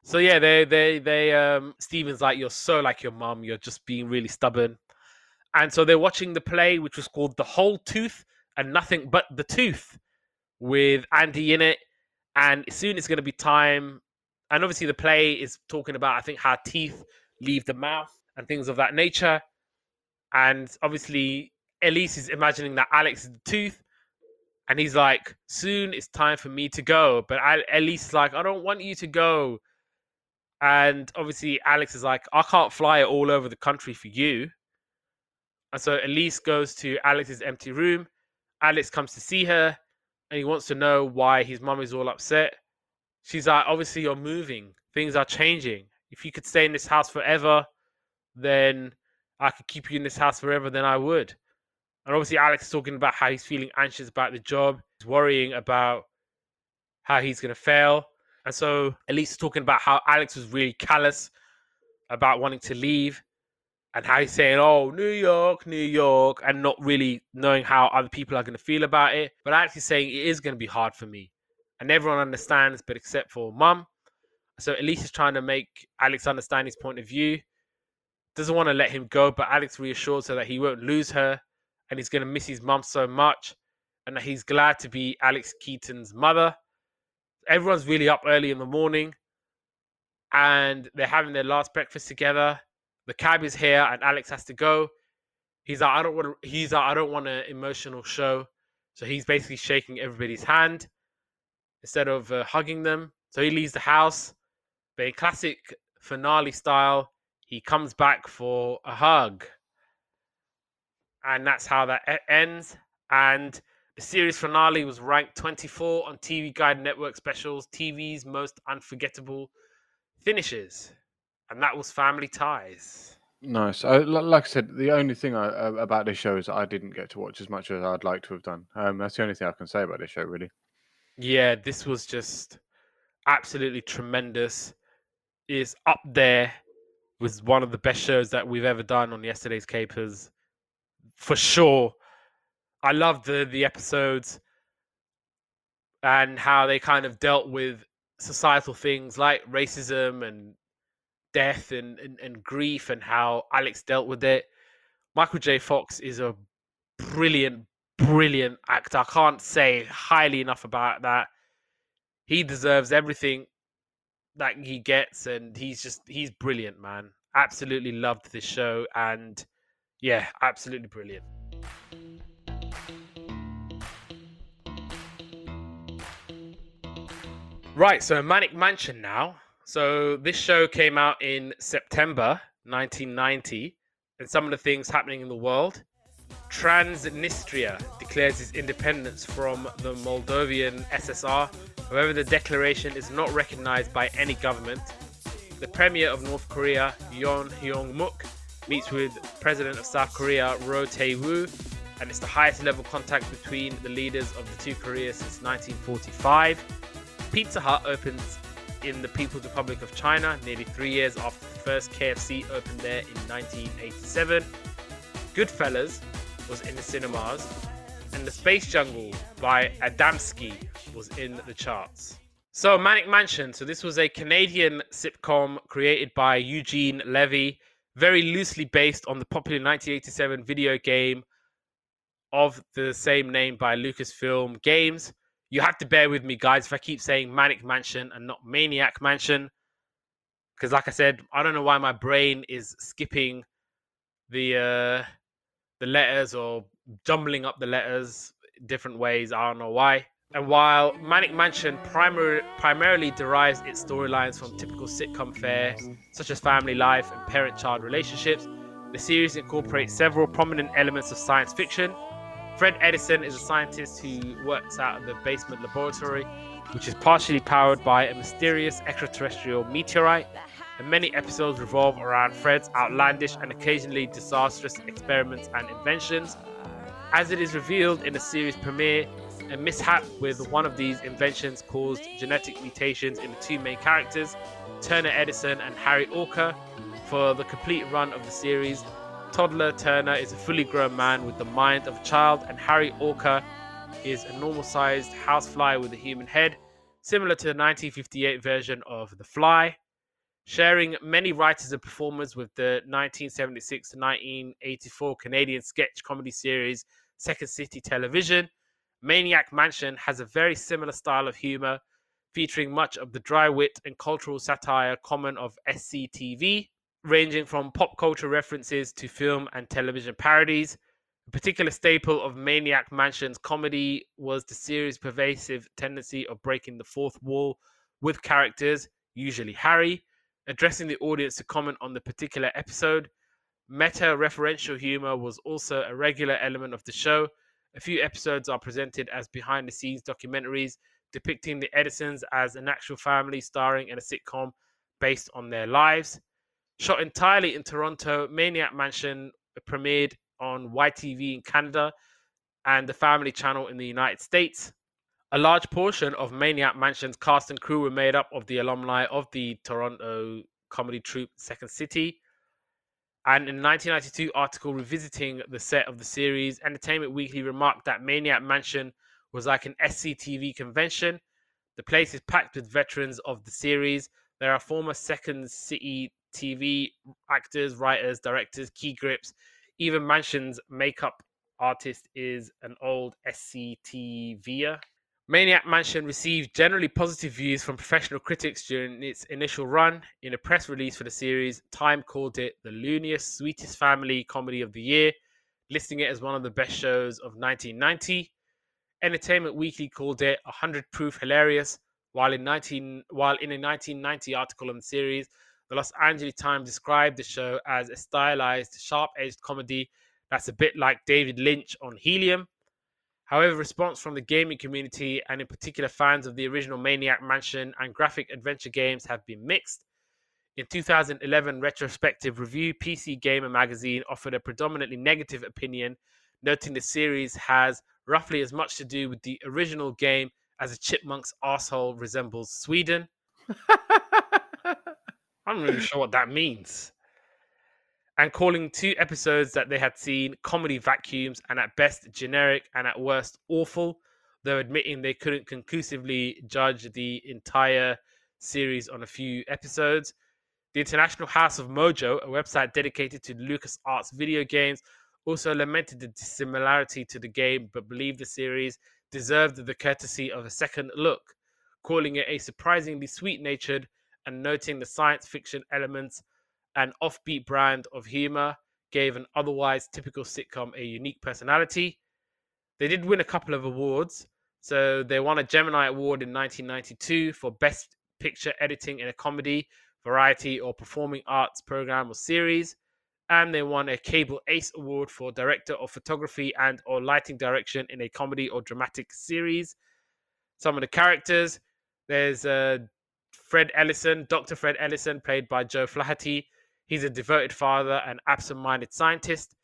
so yeah, they they they um Steven's like you're so like your mom, you're just being really stubborn. And so they're watching the play which was called The Whole Tooth and Nothing But the Tooth with Andy in it. And soon it's going to be time and obviously the play is talking about I think how teeth leave the mouth and things of that nature. And obviously Elise is imagining that Alex is the tooth and he's like, soon it's time for me to go. But Elise is like, I don't want you to go. And obviously, Alex is like, I can't fly all over the country for you. And so Elise goes to Alex's empty room. Alex comes to see her and he wants to know why his mum is all upset. She's like, obviously, you're moving, things are changing. If you could stay in this house forever, then I could keep you in this house forever, then I would. And obviously, Alex is talking about how he's feeling anxious about the job. He's worrying about how he's going to fail. And so Elise is talking about how Alex was really callous about wanting to leave and how he's saying, oh, New York, New York, and not really knowing how other people are going to feel about it. But actually saying it is going to be hard for me. And everyone understands, but except for mum. So Elise is trying to make Alex understand his point of view. Doesn't want to let him go, but Alex reassures her that he won't lose her and he's going to miss his mum so much and that he's glad to be Alex Keaton's mother. everyone's really up early in the morning and they're having their last breakfast together. The cab is here and Alex has to go. He's like, I don't want to, he's like, I don't want an emotional show. So he's basically shaking everybody's hand instead of uh, hugging them. So he leaves the house. But in classic finale style, he comes back for a hug. And that's how that ends. And the series finale was ranked 24 on TV Guide Network Specials, TV's most unforgettable finishes. And that was Family Ties. Nice. I, like I said, the only thing I, uh, about this show is I didn't get to watch as much as I'd like to have done. Um, that's the only thing I can say about this show, really. Yeah, this was just absolutely tremendous. Is up there with one of the best shows that we've ever done on yesterday's capers, for sure. I loved the the episodes and how they kind of dealt with societal things like racism and death and, and, and grief and how Alex dealt with it. Michael J. Fox is a brilliant, brilliant actor. I can't say highly enough about that. He deserves everything that he gets, and he's just he's brilliant, man. Absolutely loved this show, and yeah, absolutely brilliant. Right, so Manic Mansion now. So this show came out in September 1990, and some of the things happening in the world. Transnistria declares its independence from the Moldovan SSR. However, the declaration is not recognized by any government. The premier of North Korea, Yoon Hyung-mook, meets with President of South Korea, Roh Tae-woo, and it's the highest level contact between the leaders of the two Koreas since 1945. Pizza Hut opens in the People's Republic of China nearly three years after the first KFC opened there in 1987. Goodfellas was in the cinemas, and The Space Jungle by Adamski was in the charts. So, Manic Mansion. So, this was a Canadian sitcom created by Eugene Levy, very loosely based on the popular 1987 video game of the same name by Lucasfilm Games. You have to bear with me, guys, if I keep saying Manic Mansion and not Maniac Mansion. Because, like I said, I don't know why my brain is skipping the uh, the letters or jumbling up the letters different ways. I don't know why. And while Manic Mansion primar- primarily derives its storylines from typical sitcom fare, such as family life and parent child relationships, the series incorporates several prominent elements of science fiction. Fred Edison is a scientist who works out of the basement laboratory, which is partially powered by a mysterious extraterrestrial meteorite. And many episodes revolve around Fred's outlandish and occasionally disastrous experiments and inventions. As it is revealed in the series premiere, a mishap with one of these inventions caused genetic mutations in the two main characters, Turner Edison and Harry Orca. For the complete run of the series, toddler Turner is a fully grown man with the mind of a child, and Harry Orca is a normal sized housefly with a human head, similar to the 1958 version of The Fly. Sharing many writers and performers with the 1976 to 1984 Canadian sketch comedy series Second City Television, Maniac Mansion has a very similar style of humor, featuring much of the dry wit and cultural satire common of SCTV, ranging from pop culture references to film and television parodies. A particular staple of Maniac Mansion's comedy was the series' pervasive tendency of breaking the fourth wall with characters, usually Harry, addressing the audience to comment on the particular episode. Meta referential humor was also a regular element of the show. A few episodes are presented as behind the scenes documentaries depicting the Edisons as an actual family starring in a sitcom based on their lives. Shot entirely in Toronto, Maniac Mansion uh, premiered on YTV in Canada and the Family Channel in the United States. A large portion of Maniac Mansion's cast and crew were made up of the alumni of the Toronto comedy troupe Second City. And in a 1992 article revisiting the set of the series, Entertainment Weekly remarked that Maniac Mansion was like an SCTV convention. The place is packed with veterans of the series. There are former Second City TV actors, writers, directors, key grips. Even Mansion's makeup artist is an old SCTVer. Maniac Mansion received generally positive views from professional critics during its initial run. In a press release for the series, Time called it the looniest, sweetest family comedy of the year, listing it as one of the best shows of 1990. Entertainment Weekly called it 100 proof hilarious, while in 19 while in a 1990 article on the series, the Los Angeles Times described the show as a stylized, sharp-edged comedy that's a bit like David Lynch on Helium. However, response from the gaming community and in particular fans of the original Maniac Mansion and graphic adventure games have been mixed. In 2011 retrospective review, PC Gamer magazine offered a predominantly negative opinion, noting the series has roughly as much to do with the original game as a chipmunk's asshole resembles Sweden. [LAUGHS] I'm not even sure what that means. And calling two episodes that they had seen comedy vacuums and at best generic and at worst awful, though admitting they couldn't conclusively judge the entire series on a few episodes. The International House of Mojo, a website dedicated to LucasArts video games, also lamented the dissimilarity to the game but believed the series deserved the courtesy of a second look, calling it a surprisingly sweet natured and noting the science fiction elements and offbeat brand of humor gave an otherwise typical sitcom a unique personality. They did win a couple of awards. So they won a Gemini Award in 1992 for Best Picture Editing in a Comedy, Variety, or Performing Arts Program or Series. And they won a Cable Ace Award for Director of Photography and or Lighting Direction in a Comedy or Dramatic Series. Some of the characters, there's uh, Fred Edison, Dr. Fred Edison, played by Joe Flaherty. He's a devoted father and absent minded scientist.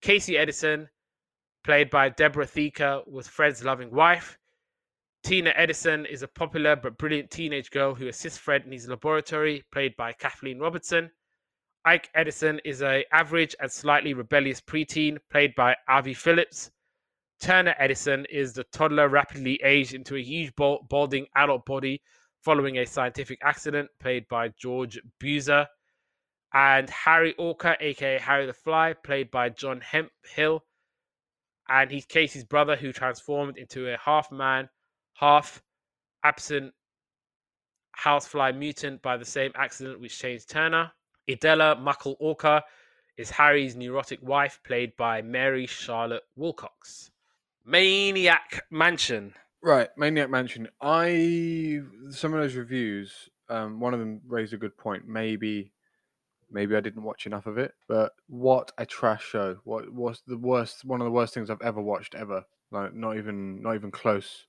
Casey Edison, played by Deborah Theaker, was Fred's loving wife. Tina Edison is a popular but brilliant teenage girl who assists Fred in his laboratory, played by Kathleen Robertson. Ike Edison is a average and slightly rebellious preteen, played by Avi Phillips. Turner Edison is the toddler rapidly aged into a huge balding adult body following a scientific accident, played by George Buza. And Harry Orca, aka Harry the Fly, played by John Hemp Hill, And he's Casey's brother who transformed into a half man, half absent housefly mutant by the same accident which changed Turner. Idella Muckle Orca is Harry's neurotic wife, played by Mary Charlotte Wilcox. Maniac Mansion. Right, Maniac Mansion. I some of those reviews, um, one of them raised a good point. Maybe, maybe I didn't watch enough of it, but what a trash show! What was the worst? One of the worst things I've ever watched ever. Like not even, not even close.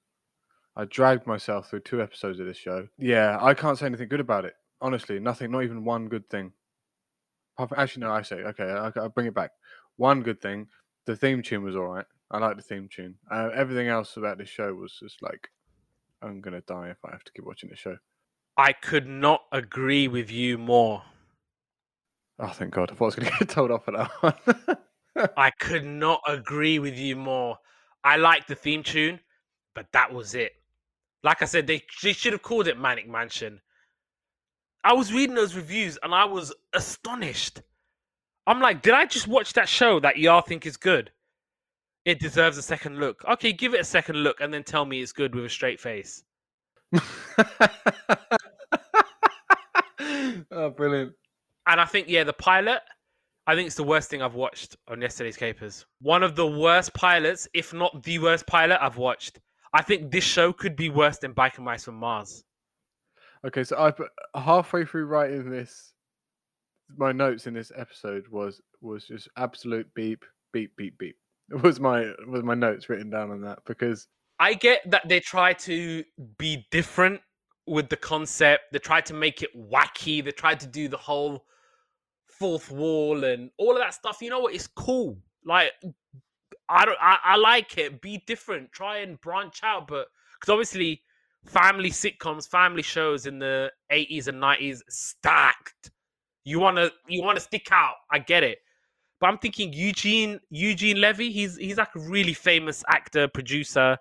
I dragged myself through two episodes of this show. Yeah, I can't say anything good about it. Honestly, nothing. Not even one good thing. Actually, no. I say okay. I'll bring it back. One good thing. The theme tune was all right. I like the theme tune. Uh, everything else about this show was just like, I'm gonna die if I have to keep watching the show. I could not agree with you more. Oh, thank God! I thought I was gonna [LAUGHS] get told off for that one. [LAUGHS] I could not agree with you more. I like the theme tune, but that was it. Like I said, they, they should have called it Manic Mansion. I was reading those reviews and I was astonished. I'm like, did I just watch that show that y'all think is good? It deserves a second look. Okay, give it a second look and then tell me it's good with a straight face. [LAUGHS] oh, brilliant. And I think, yeah, the pilot, I think it's the worst thing I've watched on yesterday's capers. One of the worst pilots, if not the worst pilot I've watched. I think this show could be worse than Biker Mice from Mars. Okay, so I put uh, halfway through writing this, my notes in this episode was was just absolute beep, beep, beep, beep. Was my was my notes written down on that because I get that they try to be different with the concept. They try to make it wacky. They try to do the whole fourth wall and all of that stuff. You know what? It's cool. Like I don't. I, I like it. Be different. Try and branch out. But because obviously, family sitcoms, family shows in the eighties and nineties stacked. You wanna you wanna stick out. I get it. But I'm thinking Eugene Eugene Levy. He's he's like a really famous actor, producer.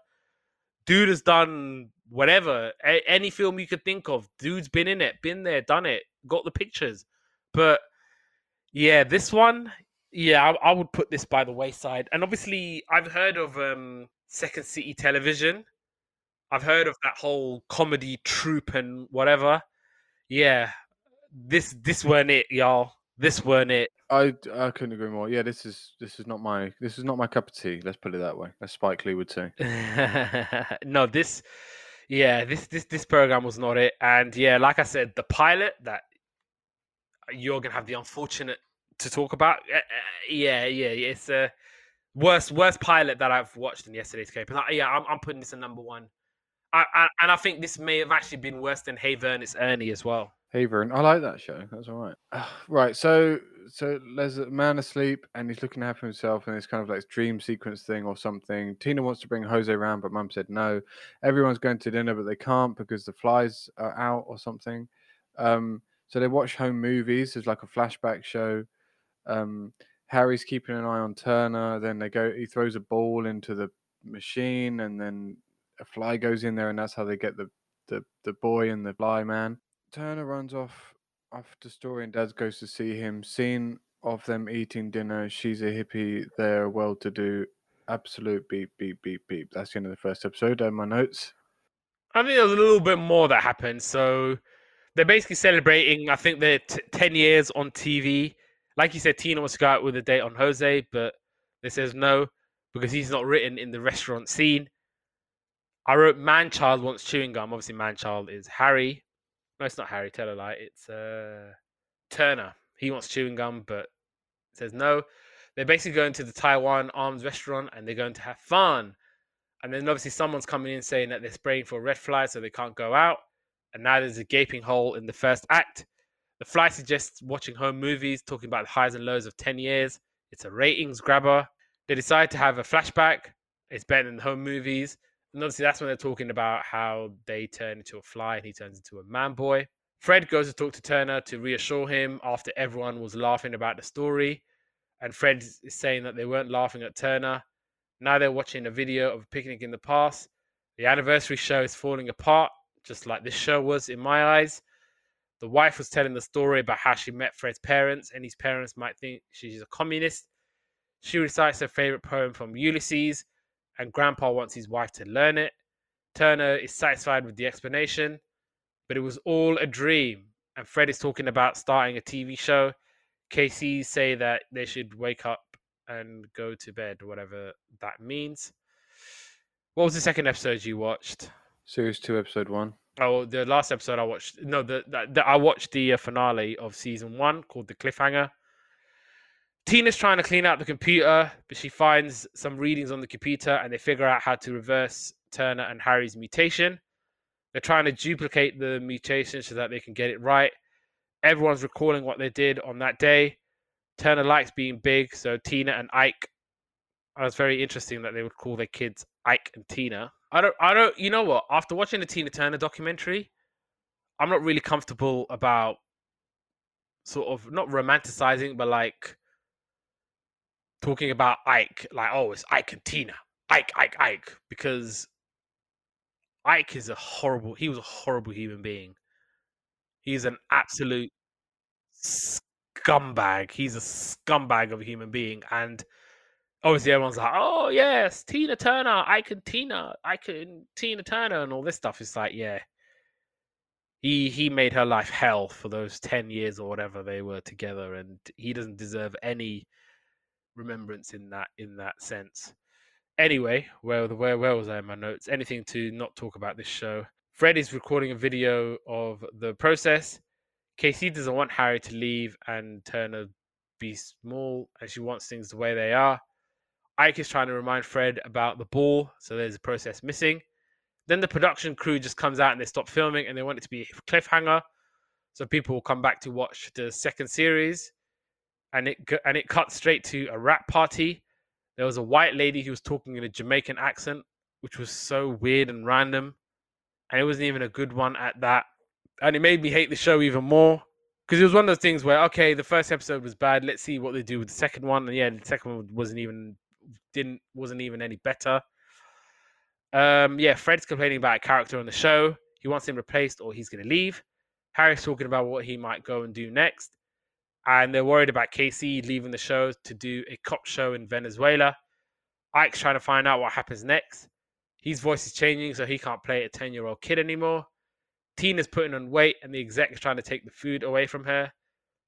Dude has done whatever, a- any film you could think of. Dude's been in it, been there, done it, got the pictures. But yeah, this one, yeah, I, I would put this by the wayside. And obviously, I've heard of um, Second City Television, I've heard of that whole comedy troupe and whatever. Yeah, this this weren't it, y'all. This weren't it. I, I couldn't agree more. Yeah, this is this is not my this is not my cup of tea. Let's put it that way. As Spike Lee would [LAUGHS] say. no, this, yeah, this this this program was not it. And yeah, like I said, the pilot that you're gonna have the unfortunate to talk about. Uh, uh, yeah, yeah, it's a worst worst pilot that I've watched in yesterday's cape. And yeah, I'm, I'm putting this in number one. I, I, and I think this may have actually been worse than Hey Vern, it's Ernie as well. Hey Vern, I like that show. That's all right. [SIGHS] right, so so there's a man asleep and he's looking after himself and it's kind of like dream sequence thing or something. Tina wants to bring Jose around, but Mum said no. Everyone's going to dinner, but they can't because the flies are out or something. Um, so they watch home movies. There's like a flashback show. Um, Harry's keeping an eye on Turner. Then they go. He throws a ball into the machine, and then a fly goes in there, and that's how they get the the, the boy and the fly man. Turner runs off after story, and Dad goes to see him. Scene of them eating dinner. She's a hippie. They're well to do. Absolute beep beep beep beep. That's the end of the first episode. And my notes. I think there's a little bit more that happened. So they're basically celebrating. I think they're t- ten years on TV. Like you said, Tina wants to go out with a date on Jose, but they says no because he's not written in the restaurant scene. I wrote Manchild wants chewing gum. Obviously, Manchild is Harry. No, it's not Harry. Tell a lie. It's uh, Turner. He wants chewing gum, but says no. They're basically going to the Taiwan Arms restaurant and they're going to have fun. And then obviously someone's coming in saying that they're spraying for red fly, so they can't go out and now there's a gaping hole in the first act. The fly suggests watching home movies, talking about the highs and lows of 10 years. It's a ratings grabber. They decide to have a flashback. It's better than home movies. And obviously, that's when they're talking about how they turn into a fly and he turns into a man boy. Fred goes to talk to Turner to reassure him after everyone was laughing about the story. And Fred is saying that they weren't laughing at Turner. Now they're watching a video of a picnic in the past. The anniversary show is falling apart just like this show was in my eyes. The wife was telling the story about how she met Fred's parents, and his parents might think she's a communist. She recites her favorite poem from Ulysses, and Grandpa wants his wife to learn it. Turner is satisfied with the explanation, but it was all a dream. And Fred is talking about starting a TV show. Casey say that they should wake up and go to bed, whatever that means. What was the second episode you watched? Series two, episode one. Oh, the last episode I watched. No, the, the, the I watched the uh, finale of season one called the cliffhanger. Tina's trying to clean out the computer, but she finds some readings on the computer, and they figure out how to reverse Turner and Harry's mutation. They're trying to duplicate the mutation so that they can get it right. Everyone's recalling what they did on that day. Turner likes being big, so Tina and Ike. Oh, it was very interesting that they would call their kids Ike and Tina. I don't. I don't. You know what? After watching the Tina Turner documentary, I'm not really comfortable about sort of not romanticizing, but like talking about Ike, like oh, it's Ike and Tina, Ike, Ike, Ike, because Ike is a horrible. He was a horrible human being. He's an absolute scumbag. He's a scumbag of a human being, and obviously everyone's like, oh yes, Tina Turner, I can Tina, I can Tina Turner, and all this stuff. It's like, yeah, he he made her life hell for those ten years or whatever they were together, and he doesn't deserve any remembrance in that in that sense. Anyway, where where where was I in my notes? Anything to not talk about this show? Fred is recording a video of the process. Casey doesn't want Harry to leave and Turner be small, and she wants things the way they are. Ike is trying to remind Fred about the ball, so there's a process missing. Then the production crew just comes out and they stop filming and they want it to be a cliffhanger, so people will come back to watch the second series. And it and it cuts straight to a wrap party. There was a white lady who was talking in a Jamaican accent, which was so weird and random, and it wasn't even a good one at that. And it made me hate the show even more because it was one of those things where okay, the first episode was bad. Let's see what they do with the second one, and yeah, the second one wasn't even didn't wasn't even any better. Um, yeah, Fred's complaining about a character on the show. He wants him replaced or he's going to leave. Harry's talking about what he might go and do next. And they're worried about Casey leaving the show to do a cop show in Venezuela. Ike's trying to find out what happens next. His voice is changing, so he can't play a 10 year old kid anymore. Tina's putting on weight, and the exec is trying to take the food away from her.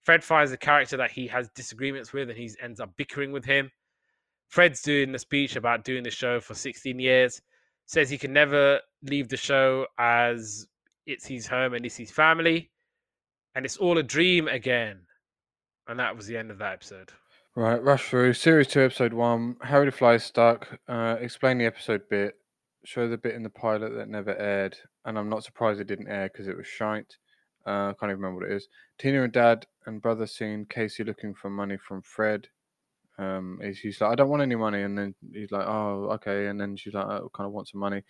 Fred finds a character that he has disagreements with, and he ends up bickering with him. Fred's doing the speech about doing the show for 16 years, says he can never leave the show as it's his home and it's his family, and it's all a dream again. And that was the end of that episode. Right, rush through series two, episode one. Harry the Fly is stuck. Uh, explain the episode bit. Show the bit in the pilot that never aired, and I'm not surprised it didn't air because it was shite. Uh, I can't even remember what it is. Tina and Dad and brother seen Casey looking for money from Fred. Um, he's, he's like, I don't want any money, and then he's like, Oh, okay, and then she's like, I kind of want some money.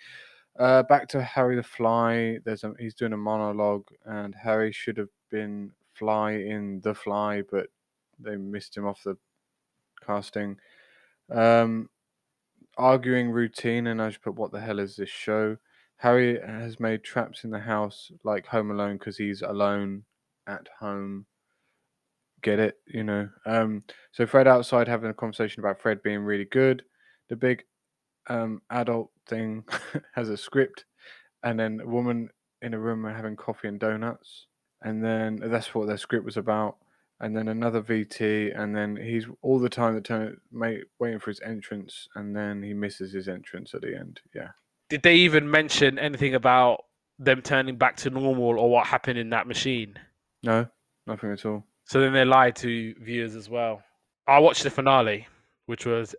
Uh, back to Harry the Fly. There's a, he's doing a monologue, and Harry should have been Fly in the Fly, but they missed him off the casting. Um, arguing routine, and I just put, "What the hell is this show?" Harry has made traps in the house like Home Alone because he's alone at home. Get it, you know. Um, so Fred outside having a conversation about Fred being really good. The big um, adult thing [LAUGHS] has a script, and then a woman in a room having coffee and donuts, and then that's what their script was about and then another VT, and then he's all the time the turn mate waiting for his entrance, and then he misses his entrance at the end. Yeah. Did they even mention anything about them turning back to normal or what happened in that machine? No, nothing at all. So then they lied to viewers as well. I watched the finale, which was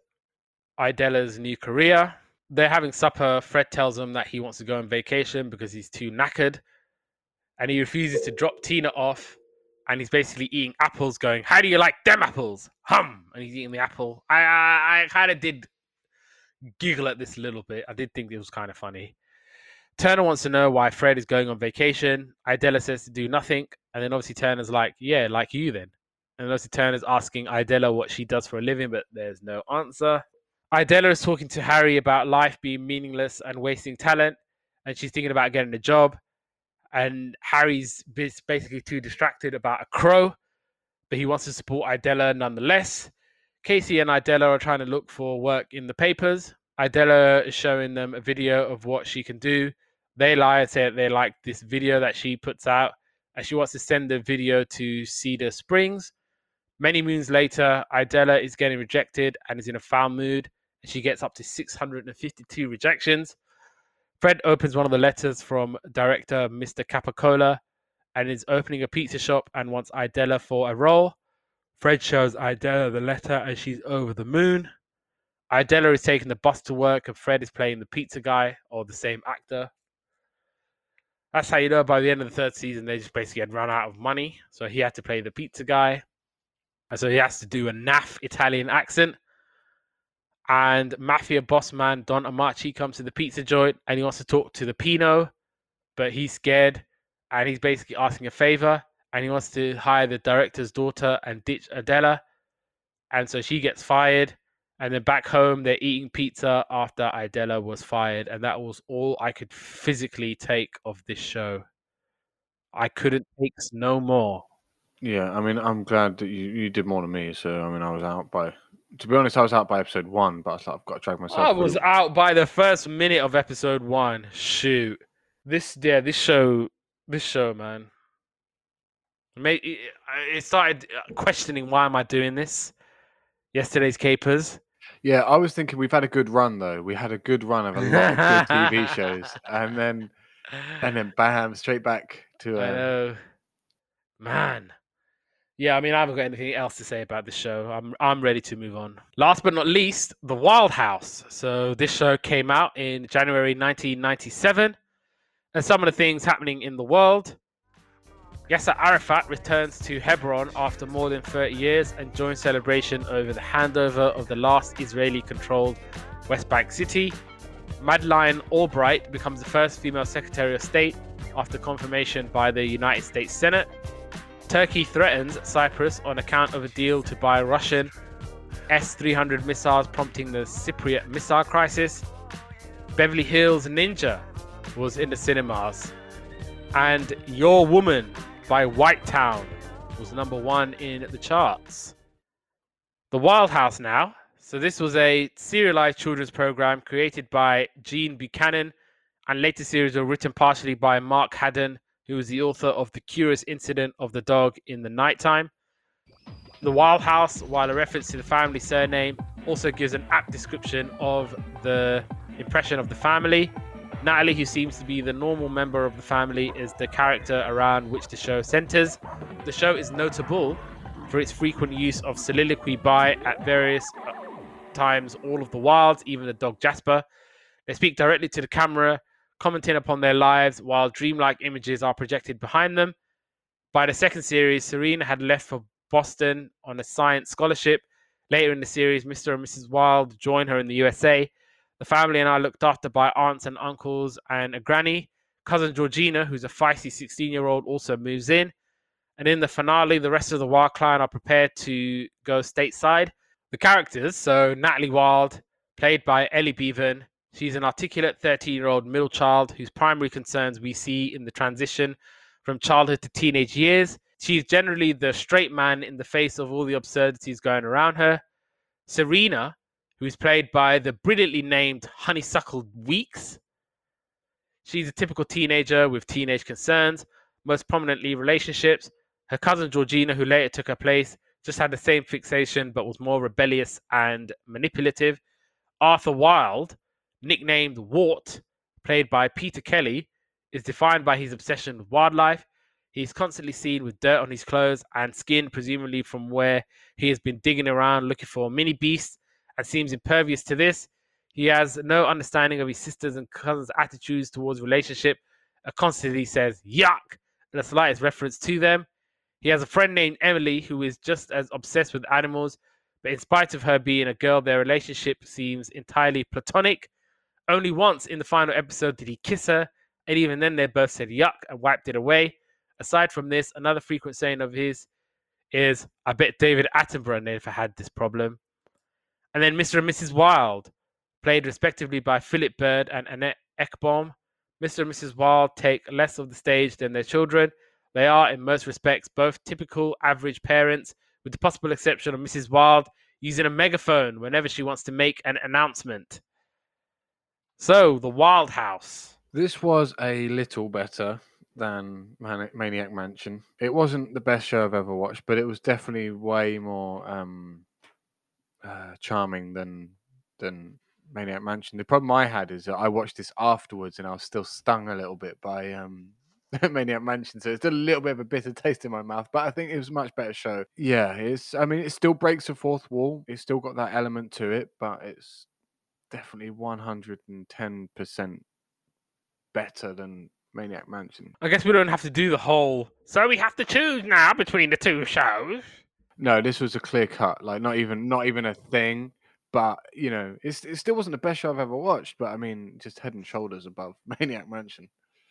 Idella's new career. They're having supper. Fred tells them that he wants to go on vacation because he's too knackered. And he refuses to drop Tina off and he's basically eating apples, going, "How do you like them apples?" Hum, and he's eating the apple. I I, I kind of did giggle at this a little bit. I did think it was kind of funny. Turner wants to know why Fred is going on vacation. Idella says to do nothing, and then obviously Turner's like, "Yeah, like you then." And obviously Turner's asking Idella what she does for a living, but there's no answer. Idella is talking to Harry about life being meaningless and wasting talent, and she's thinking about getting a job and Harry's basically too distracted about a crow, but he wants to support Idella nonetheless. Casey and Idella are trying to look for work in the papers. Idella is showing them a video of what she can do. They lie and say they like this video that she puts out, and she wants to send the video to Cedar Springs. Many moons later, Idella is getting rejected and is in a foul mood, and she gets up to 652 rejections. Fred opens one of the letters from director Mr. Capicola and is opening a pizza shop and wants Idella for a role. Fred shows Idella the letter and she's over the moon. Idella is taking the bus to work and Fred is playing the pizza guy or the same actor. That's how you know by the end of the third season they just basically had run out of money. So he had to play the pizza guy. And so he has to do a naff Italian accent and mafia boss man Don Amachi comes to the pizza joint and he wants to talk to the Pino, but he's scared and he's basically asking a favor and he wants to hire the director's daughter and ditch Adela. And so she gets fired. And then back home, they're eating pizza after Idella was fired. And that was all I could physically take of this show. I couldn't take no more. Yeah, I mean, I'm glad that you, you did more than me. So, I mean, I was out by to be honest, I was out by episode one, but I was like, I've got to drag myself. I was out by the first minute of episode one. Shoot, this yeah, this show, this show, man. It, it started questioning why am I doing this. Yesterday's capers. Yeah, I was thinking we've had a good run though. We had a good run of a lot of good [LAUGHS] TV shows, and then and then bam, straight back to. Uh, I know, man. Yeah, I mean, I haven't got anything else to say about this show. I'm I'm ready to move on. Last but not least, The Wild House. So this show came out in January 1997, and some of the things happening in the world. Yasser Arafat returns to Hebron after more than 30 years and joins celebration over the handover of the last Israeli-controlled West Bank city. Madeleine Albright becomes the first female Secretary of State after confirmation by the United States Senate. Turkey threatens Cyprus on account of a deal to buy Russian S 300 missiles, prompting the Cypriot missile crisis. Beverly Hills Ninja was in the cinemas. And Your Woman by White Town was number one in the charts. The Wild House now. So this was a serialized children's program created by Gene Buchanan, and later series were written partially by Mark Haddon, who was the author of The Curious Incident of the Dog in the Nighttime. The Wild House, while a reference to the family surname, also gives an apt description of the impression of the family. Natalie, who seems to be the normal member of the family, is the character around which the show centers. The show is notable for its frequent use of soliloquy by, at various uh, times, all of the wilds, even the dog Jasper. They speak directly to the camera, commenting upon their lives, while dreamlike images are projected behind them. By the second series, Serena had left for Boston on a science scholarship. Later in the series, Mr. and Mrs. Wild join her in the USA. The family and I looked after by aunts and uncles and a granny. Cousin Georgina, who's a feisty 16 year old, also moves in. And in the finale, the rest of the Wild clan are prepared to go stateside. The characters, so Natalie Wild, played by Ellie Beavan, she's an articulate 13 year old middle child whose primary concerns we see in the transition from childhood to teenage years. She's generally the straight man in the face of all the absurdities going around her. Serena, who is played by the brilliantly named Honeysuckle Weeks. She's a typical teenager with teenage concerns, most prominently relationships. Her cousin Georgina, who later took her place, just had the same fixation but was more rebellious and manipulative. Arthur Wild, nicknamed Wart, played by Peter Kelly, is defined by his obsession with wildlife. He's constantly seen with dirt on his clothes and skin, presumably from where he has been digging around looking for mini beasts, and seems impervious to this. He has no understanding of his sisters and cousins' attitudes towards relationship, and constantly says "yuck" in the slightest reference to them. He has a friend named Emily who is just as obsessed with animals, but in spite of her being a girl, their relationship seems entirely platonic. Only once in the final episode did he kiss her, and even then they both said yuck and wiped it away. Aside from this, another frequent saying of his is, I bet David Attenborough never had this problem. And then Mr. and Mrs. Wild, played respectively by Philip Bird and Annette Ekblom. Mr. and Mrs. Wild take less of the stage than their children. They are, in most respects, both typical average parents, with the possible exception of Mrs. Wild using a megaphone whenever she wants to make an announcement. So, The Wild House. This was a little better than Maniac Mansion. It wasn't the best show I've ever watched, but it was definitely way more um, uh, charming than than Maniac Mansion. The problem I had is that I watched this afterwards, and I was still stung a little bit by um, [LAUGHS] Maniac Mansion, so it's a little bit of a bitter taste in my mouth. But I think it was a much better show. Yeah, it's. I mean, it still breaks the fourth wall. It's still got that element to it, but it's definitely one hundred and ten percent better than Maniac Mansion. I guess we don't have to do the whole. So we have to choose now between the two shows. No, this was a clear cut. Like not even not even a thing. But you know, it's, it still wasn't the best show I've ever watched. But I mean, just head and shoulders above [LAUGHS] Maniac Mansion.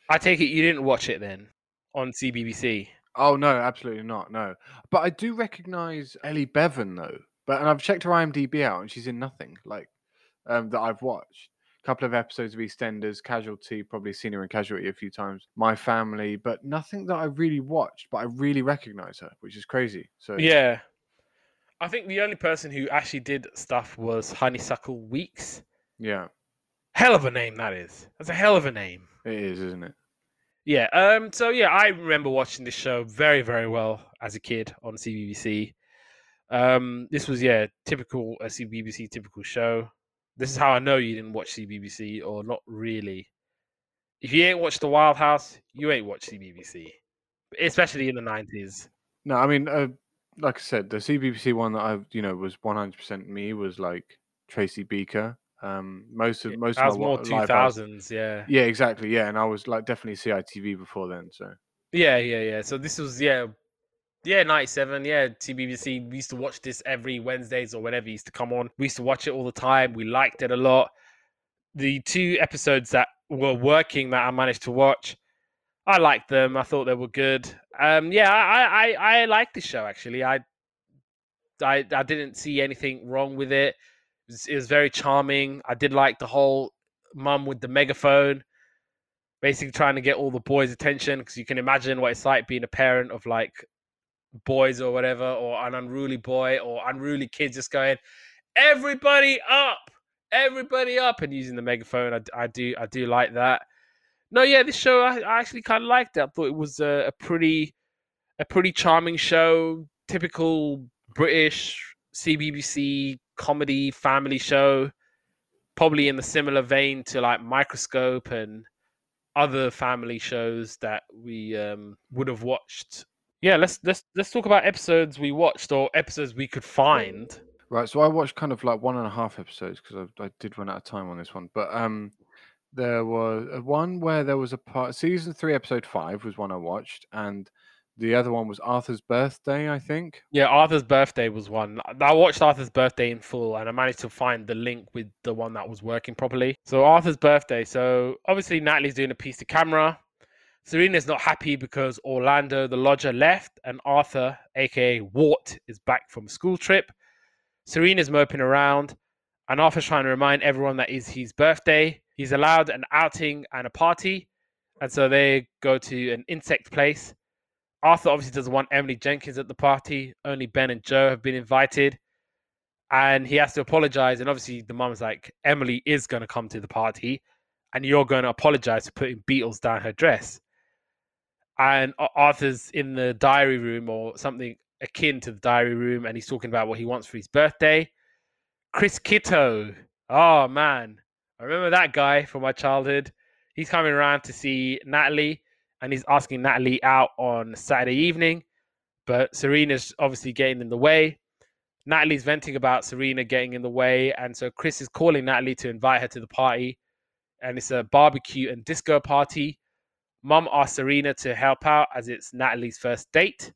I take it you didn't watch it then on CBBC. Oh no, absolutely not. No, but I do recognize Ellie Bevan though. But and I've checked her IMDb out, and she's in nothing like um, that I've watched A couple of episodes of EastEnders, Casualty, probably seen her in Casualty a few times. My Family, but nothing that I really watched, but I really recognize her, which is crazy. So yeah, I think the only person who actually did stuff was Honeysuckle Weeks. Yeah, hell of a name that is. That's a hell of a name. It is, isn't it? Yeah. Um. So yeah, I remember watching this show very, very well as a kid on CBBC. Um. This was yeah, typical a CBBC typical show. This is how I know you didn't watch CBBC or not really. If you ain't watched The Wild House, you ain't watched CBBC, especially in the nineties. No, I mean, uh, like I said, the CBBC one that I, you know, was one hundred percent me was like Tracy Beaker. Um, most of most that of was more two thousands, yeah. Yeah, exactly. Yeah, and I was like definitely CITV before then. So yeah, yeah, yeah. So this was yeah yeah, 97. Yeah, CBBC. We used to watch this every Wednesdays or whenever it used to come on. We used to watch it all the time. We liked it a lot. The two episodes that were working that I managed to watch, I liked them. I thought they were good. Um, yeah, I, I, I liked the show actually. I, I, I didn't see anything wrong with it. It was, it was very charming. I did like the whole mum with the megaphone, basically trying to get all the boys' attention because you can imagine what it's like being a parent of like boys or whatever, or an unruly boy or unruly kids just going, everybody up, everybody up, and using the megaphone. I, I do I do like that. No, yeah, this show I, I actually kind of liked it. I thought it was a, a pretty a pretty charming show, typical British CBBC comedy family show, probably in the similar vein to like Microsoap and other family shows that we um, would have watched. Yeah, let's let's let's talk about episodes we watched or episodes we could find. Right, so I watched kind of like one and a half episodes because I, I did run out of time on this one. But um, there was uh, one where there was a part. Season three, episode five was one I watched, and the other one was Arthur's birthday, I think. Yeah, Arthur's birthday was one. I watched Arthur's birthday in full, and I managed to find the link with the one that was working properly. So Arthur's birthday. So obviously Natalie's doing a piece to camera. Serena's not happy because Orlando, the lodger, left, and Arthur, aka Wart, is back from school trip. Serena's moping around, and Arthur's trying to remind everyone that is his birthday. He's allowed an outing and a party, and so they go to an insect place. Arthur obviously doesn't want Emily Jenkins at the party. Only Ben and Joe have been invited. And he has to apologize. And obviously, the mom's like, Emily is going to come to the party, and you're going to apologize for putting beetles down her dress. And Arthur's in the diary room or something akin to the diary room, and he's talking about what he wants for his birthday. Chris Kitto. Oh, man. I remember that guy from my childhood. He's coming around to see Natalie and he's asking Natalie out on Saturday evening, but Serena's obviously getting in the way. Natalie's venting about Serena getting in the way, and so Chris is calling Natalie to invite her to the party, and it's a barbecue and disco party. Mum asks Serena to help out as it's Natalie's first date.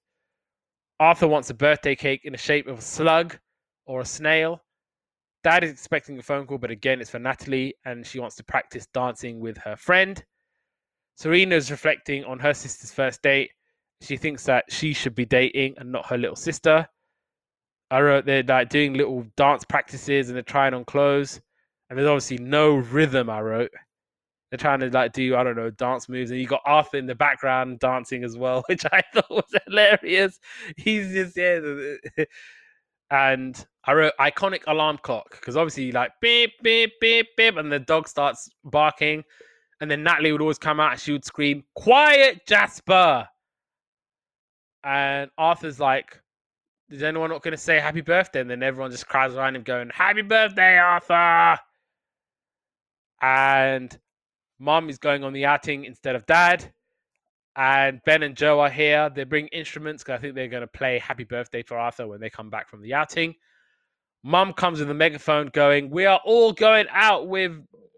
Arthur wants a birthday cake in the shape of a slug or a snail. Dad is expecting a phone call, but again, it's for Natalie, and she wants to practice dancing with her friend. Serena is reflecting on her sister's first date. She thinks that she should be dating and not her little sister. I wrote they're like doing little dance practices and they're trying on clothes. And there's obviously no rhythm, I wrote. They're trying to like do, I don't know, dance moves. And you got Arthur in the background dancing as well, [LAUGHS] which I thought was [LAUGHS] hilarious. He's just yeah. [LAUGHS] And I wrote iconic alarm clock because obviously like beep, beep, beep, beep, and the dog starts barking. And then Natalie would always come out and she would scream, Quiet, Jasper. And Arthur's like, Is anyone not going to say happy birthday? And then everyone just cries around him going, Happy birthday, Arthur. And mom is going on the outing instead of dad. And Ben and Joe are here. They bring instruments because I think they're going to play Happy Birthday for Arthur when they come back from the outing. Mum comes with a megaphone going, We are all going out with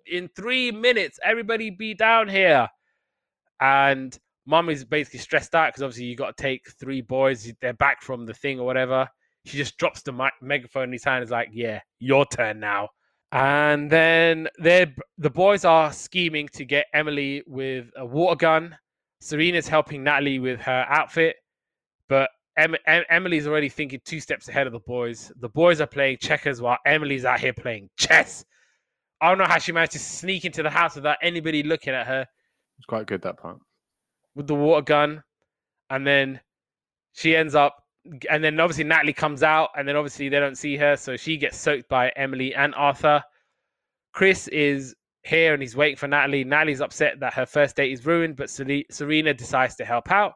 in three minutes, everybody be down here. And mom is basically stressed out because obviously you got to take three boys. They're back from the thing or whatever. She just drops the mic- megaphone in his hand. Is like, yeah, your turn now. And then they the boys are scheming to get Emily with a water gun. Serena's helping Natalie with her outfit, but em- em- Emily's already thinking two steps ahead of the boys. The boys are playing checkers while Emily's out here playing chess. I don't know how she managed to sneak into the house without anybody looking at her. It's quite good that part. With the water gun. And then she ends up and then obviously Natalie comes out, and then obviously they don't see her, so she gets soaked by Emily and Arthur. Chris is here and he's waiting for Natalie. Natalie's upset that her first date is ruined, but Serena decides to help out.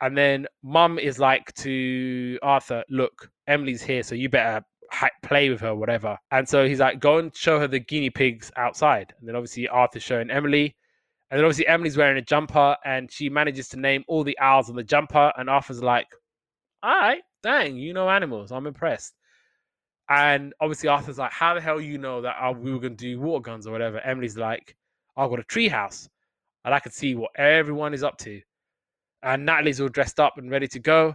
And then Mum is like to Arthur, "Look, Emily's here, so you better play with her, whatever. And so he's like, go and show her the guinea pigs outside. And then obviously Arthur's showing Emily. And then obviously Emily's wearing a jumper and she manages to name all the owls on the jumper. And Arthur's like, all right, dang, you know animals. I'm impressed. And obviously Arthur's like, how the hell you know that uh, we were going to do water guns or whatever? Emily's like, I've got a treehouse and I can see what everyone is up to. And Natalie's all dressed up and ready to go.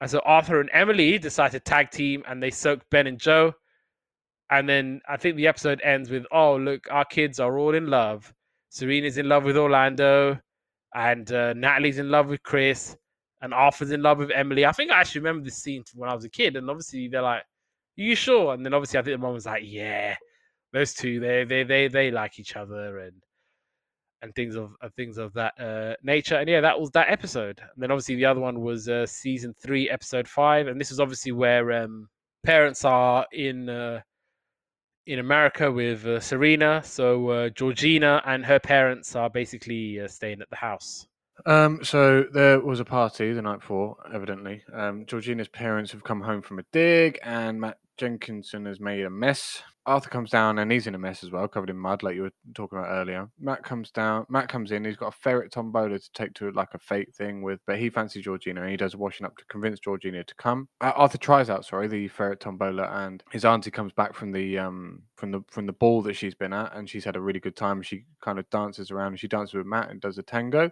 And so Arthur and Emily decide to tag team and they soak Ben and Joe. And then I think the episode ends with, oh, look, our kids are all in love. Serena's in love with Orlando, and uh, Natalie's in love with Chris, and Arthur's in love with Emily. I think I actually remember this scene from when I was a kid. And obviously they're like, you sure? And then obviously I think the mom was like, Yeah, those two, they they they they like each other. And and things of, of things of that uh, nature. And yeah, that was that episode. And then obviously the other one was uh, season three, episode five, and this is obviously where um, parents are in uh, in America with uh, Serena, so uh, Georgina and her parents are basically uh, staying at the house. Um, so there was a party the night before, evidently. Um, Georgina's parents have come home from a dig, and Matt Jenkinson has made a mess. Arthur comes down and he's in a mess as well, covered in mud, like you were talking about earlier. Matt comes down. Matt comes in. He's got a ferret tombola to take to like a fate thing with, but he fancies Georgina and he does washing up to convince Georgina to come. Uh, Arthur tries out, sorry, the ferret tombola, and his auntie comes back from the um from the from the ball that she's been at, and she's had a really good time. She kind of dances around and she dances with Matt and does a tango.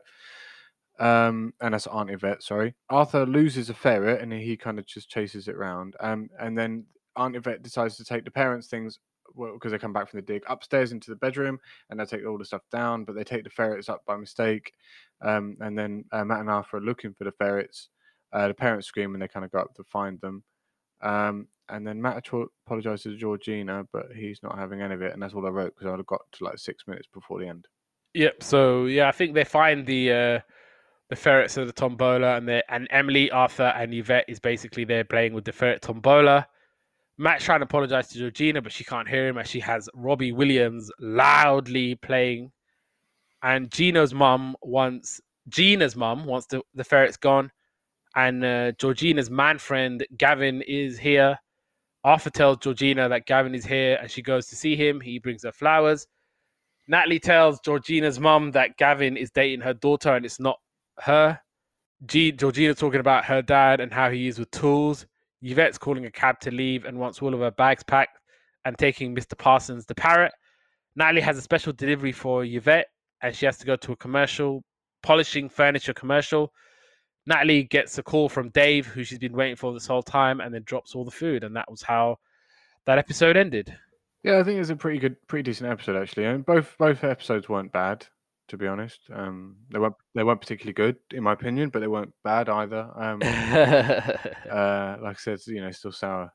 Um, and that's Aunt Yvette, sorry. Arthur loses a ferret and he kind of just chases it around. Um, and then Aunt Yvette decides to take the parents' things because they come back from the dig upstairs into the bedroom and they take all the stuff down, but they take the ferrets up by mistake. Um, and then uh, Matt and Arthur are looking for the ferrets. Uh, the parents scream and they kind of go up to find them. Um, and then Matt apologizes to Georgina, but he's not having any of it. And that's all I wrote because I would have got to like six minutes before the end. Yep. So yeah, I think they find the uh, the ferrets of the tombola, and and Emily, Arthur, and Yvette is basically there playing with the ferret tombola. Matt's trying to apologize to Georgina, but she can't hear him as she has Robbie Williams loudly playing. And Gino's mum wants Gina's mum wants the, the ferrets gone. And uh, Georgina's man friend Gavin is here. Arthur tells Georgina that Gavin is here and she goes to see him. He brings her flowers. Natalie tells Georgina's mum that Gavin is dating her daughter and it's not her. G- Georgina talking about her dad and how he is with tools. Yvette's calling a cab to leave and wants all of her bags packed and taking Mr. Parsons the parrot. Natalie has a special delivery for Yvette and she has to go to a commercial, polishing furniture commercial. Natalie gets a call from Dave, who she's been waiting for this whole time, and then drops all the food. And that was how that episode ended. Yeah, I think it was a pretty good, pretty decent episode actually. I And both both episodes weren't bad, to be honest. Um, they weren't they weren't particularly good in my opinion, but they weren't bad either. [LAUGHS] Um, uh, like I said, you know, still sour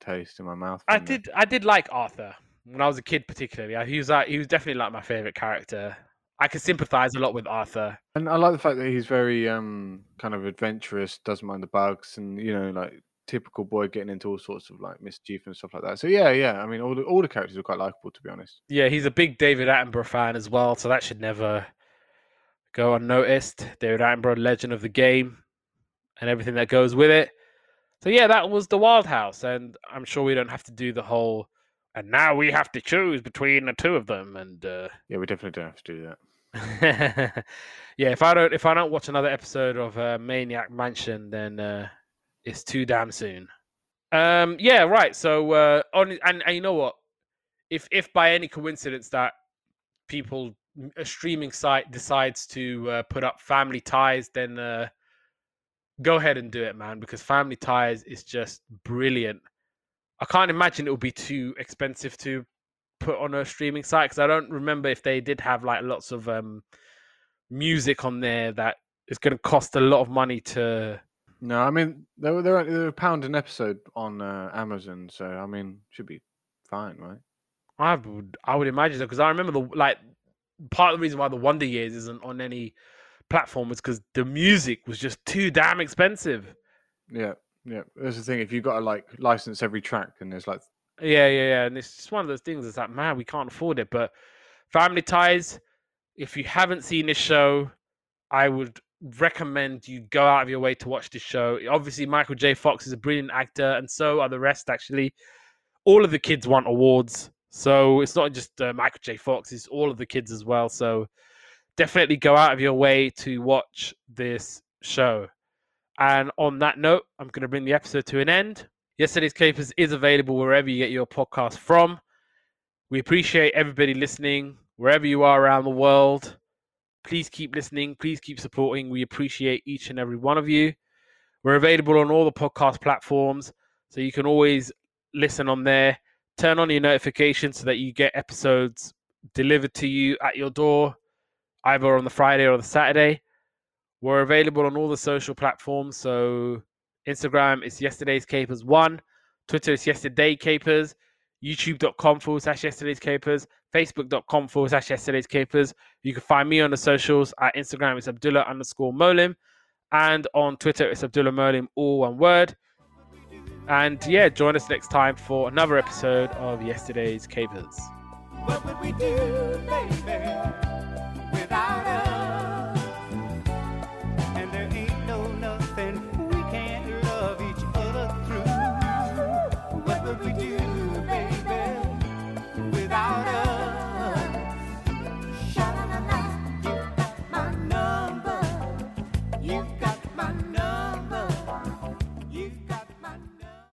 taste in my mouth. I did I did like Arthur when I was a kid, particularly. He was like he was definitely like my favorite character. I could sympathize a lot with Arthur. And I like the fact that he's very um kind of adventurous, doesn't mind the bugs, and you know, like typical boy getting into all sorts of like mischief and stuff like that. So yeah, yeah. I mean, all the all the characters are quite likable, to be honest. Yeah, he's a big David Attenborough fan as well, so that should never go unnoticed. David Attenborough, legend of the game, and everything that goes with it. So yeah, that was the Wild House, and I'm sure we don't have to do the whole. And now we have to choose between the two of them, and uh, Yeah, we definitely don't have to do that. [LAUGHS] yeah, if I don't if I don't watch another episode of uh, Maniac Mansion, then uh, it's too damn soon. Um, yeah, right. So uh, on and, and you know what? If if by any coincidence that people a streaming site decides to uh, put up Family Ties, then uh, go ahead and do it, man, because Family Ties is just brilliant. I can't imagine it will be too expensive to put on a streaming site because I don't remember if they did have like lots of um, music on there that is going to cost a lot of money to. No, I mean they're they're, they're a pound an episode on uh, Amazon, so I mean should be fine, right? I would I would imagine so because I remember the like part of the reason why the Wonder Years isn't on any platform was because the music was just too damn expensive. Yeah, yeah. That's the thing. If you've got to like license every track, and there's like Yeah, yeah, yeah. And it's just one of those things. It's like, man, we can't afford it. But Family Ties, if you haven't seen this show, I would recommend you go out of your way to watch this show. Obviously, Michael J. Fox is a brilliant actor, and so are the rest. Actually, all of the kids want awards, so it's not just uh, Michael J. Fox; it's all of the kids as well. So definitely go out of your way to watch this show. And on that note, I'm going to bring the episode to an end. Yesterday's Capers is available wherever you get your podcast from. We appreciate everybody listening, wherever you are around the world. Please keep listening. Please keep supporting. We appreciate each and every one of you. We're available on all the podcast platforms, so you can always listen on there. Turn on your notifications so that you get episodes delivered to you at your door, either on the Friday or the Saturday. We're available on all the social platforms. So Instagram is yesterday's capers one, Twitter is yesterday capers, youtube.com forward slash yesterday's capers, facebook.com forward slash yesterday's capers. You can find me on the socials at Instagram, it's Abdullah underscore Molim, and on Twitter, it's Abdullah Molim, all one word. And yeah, join us next time for another episode of Yesterday's Capers.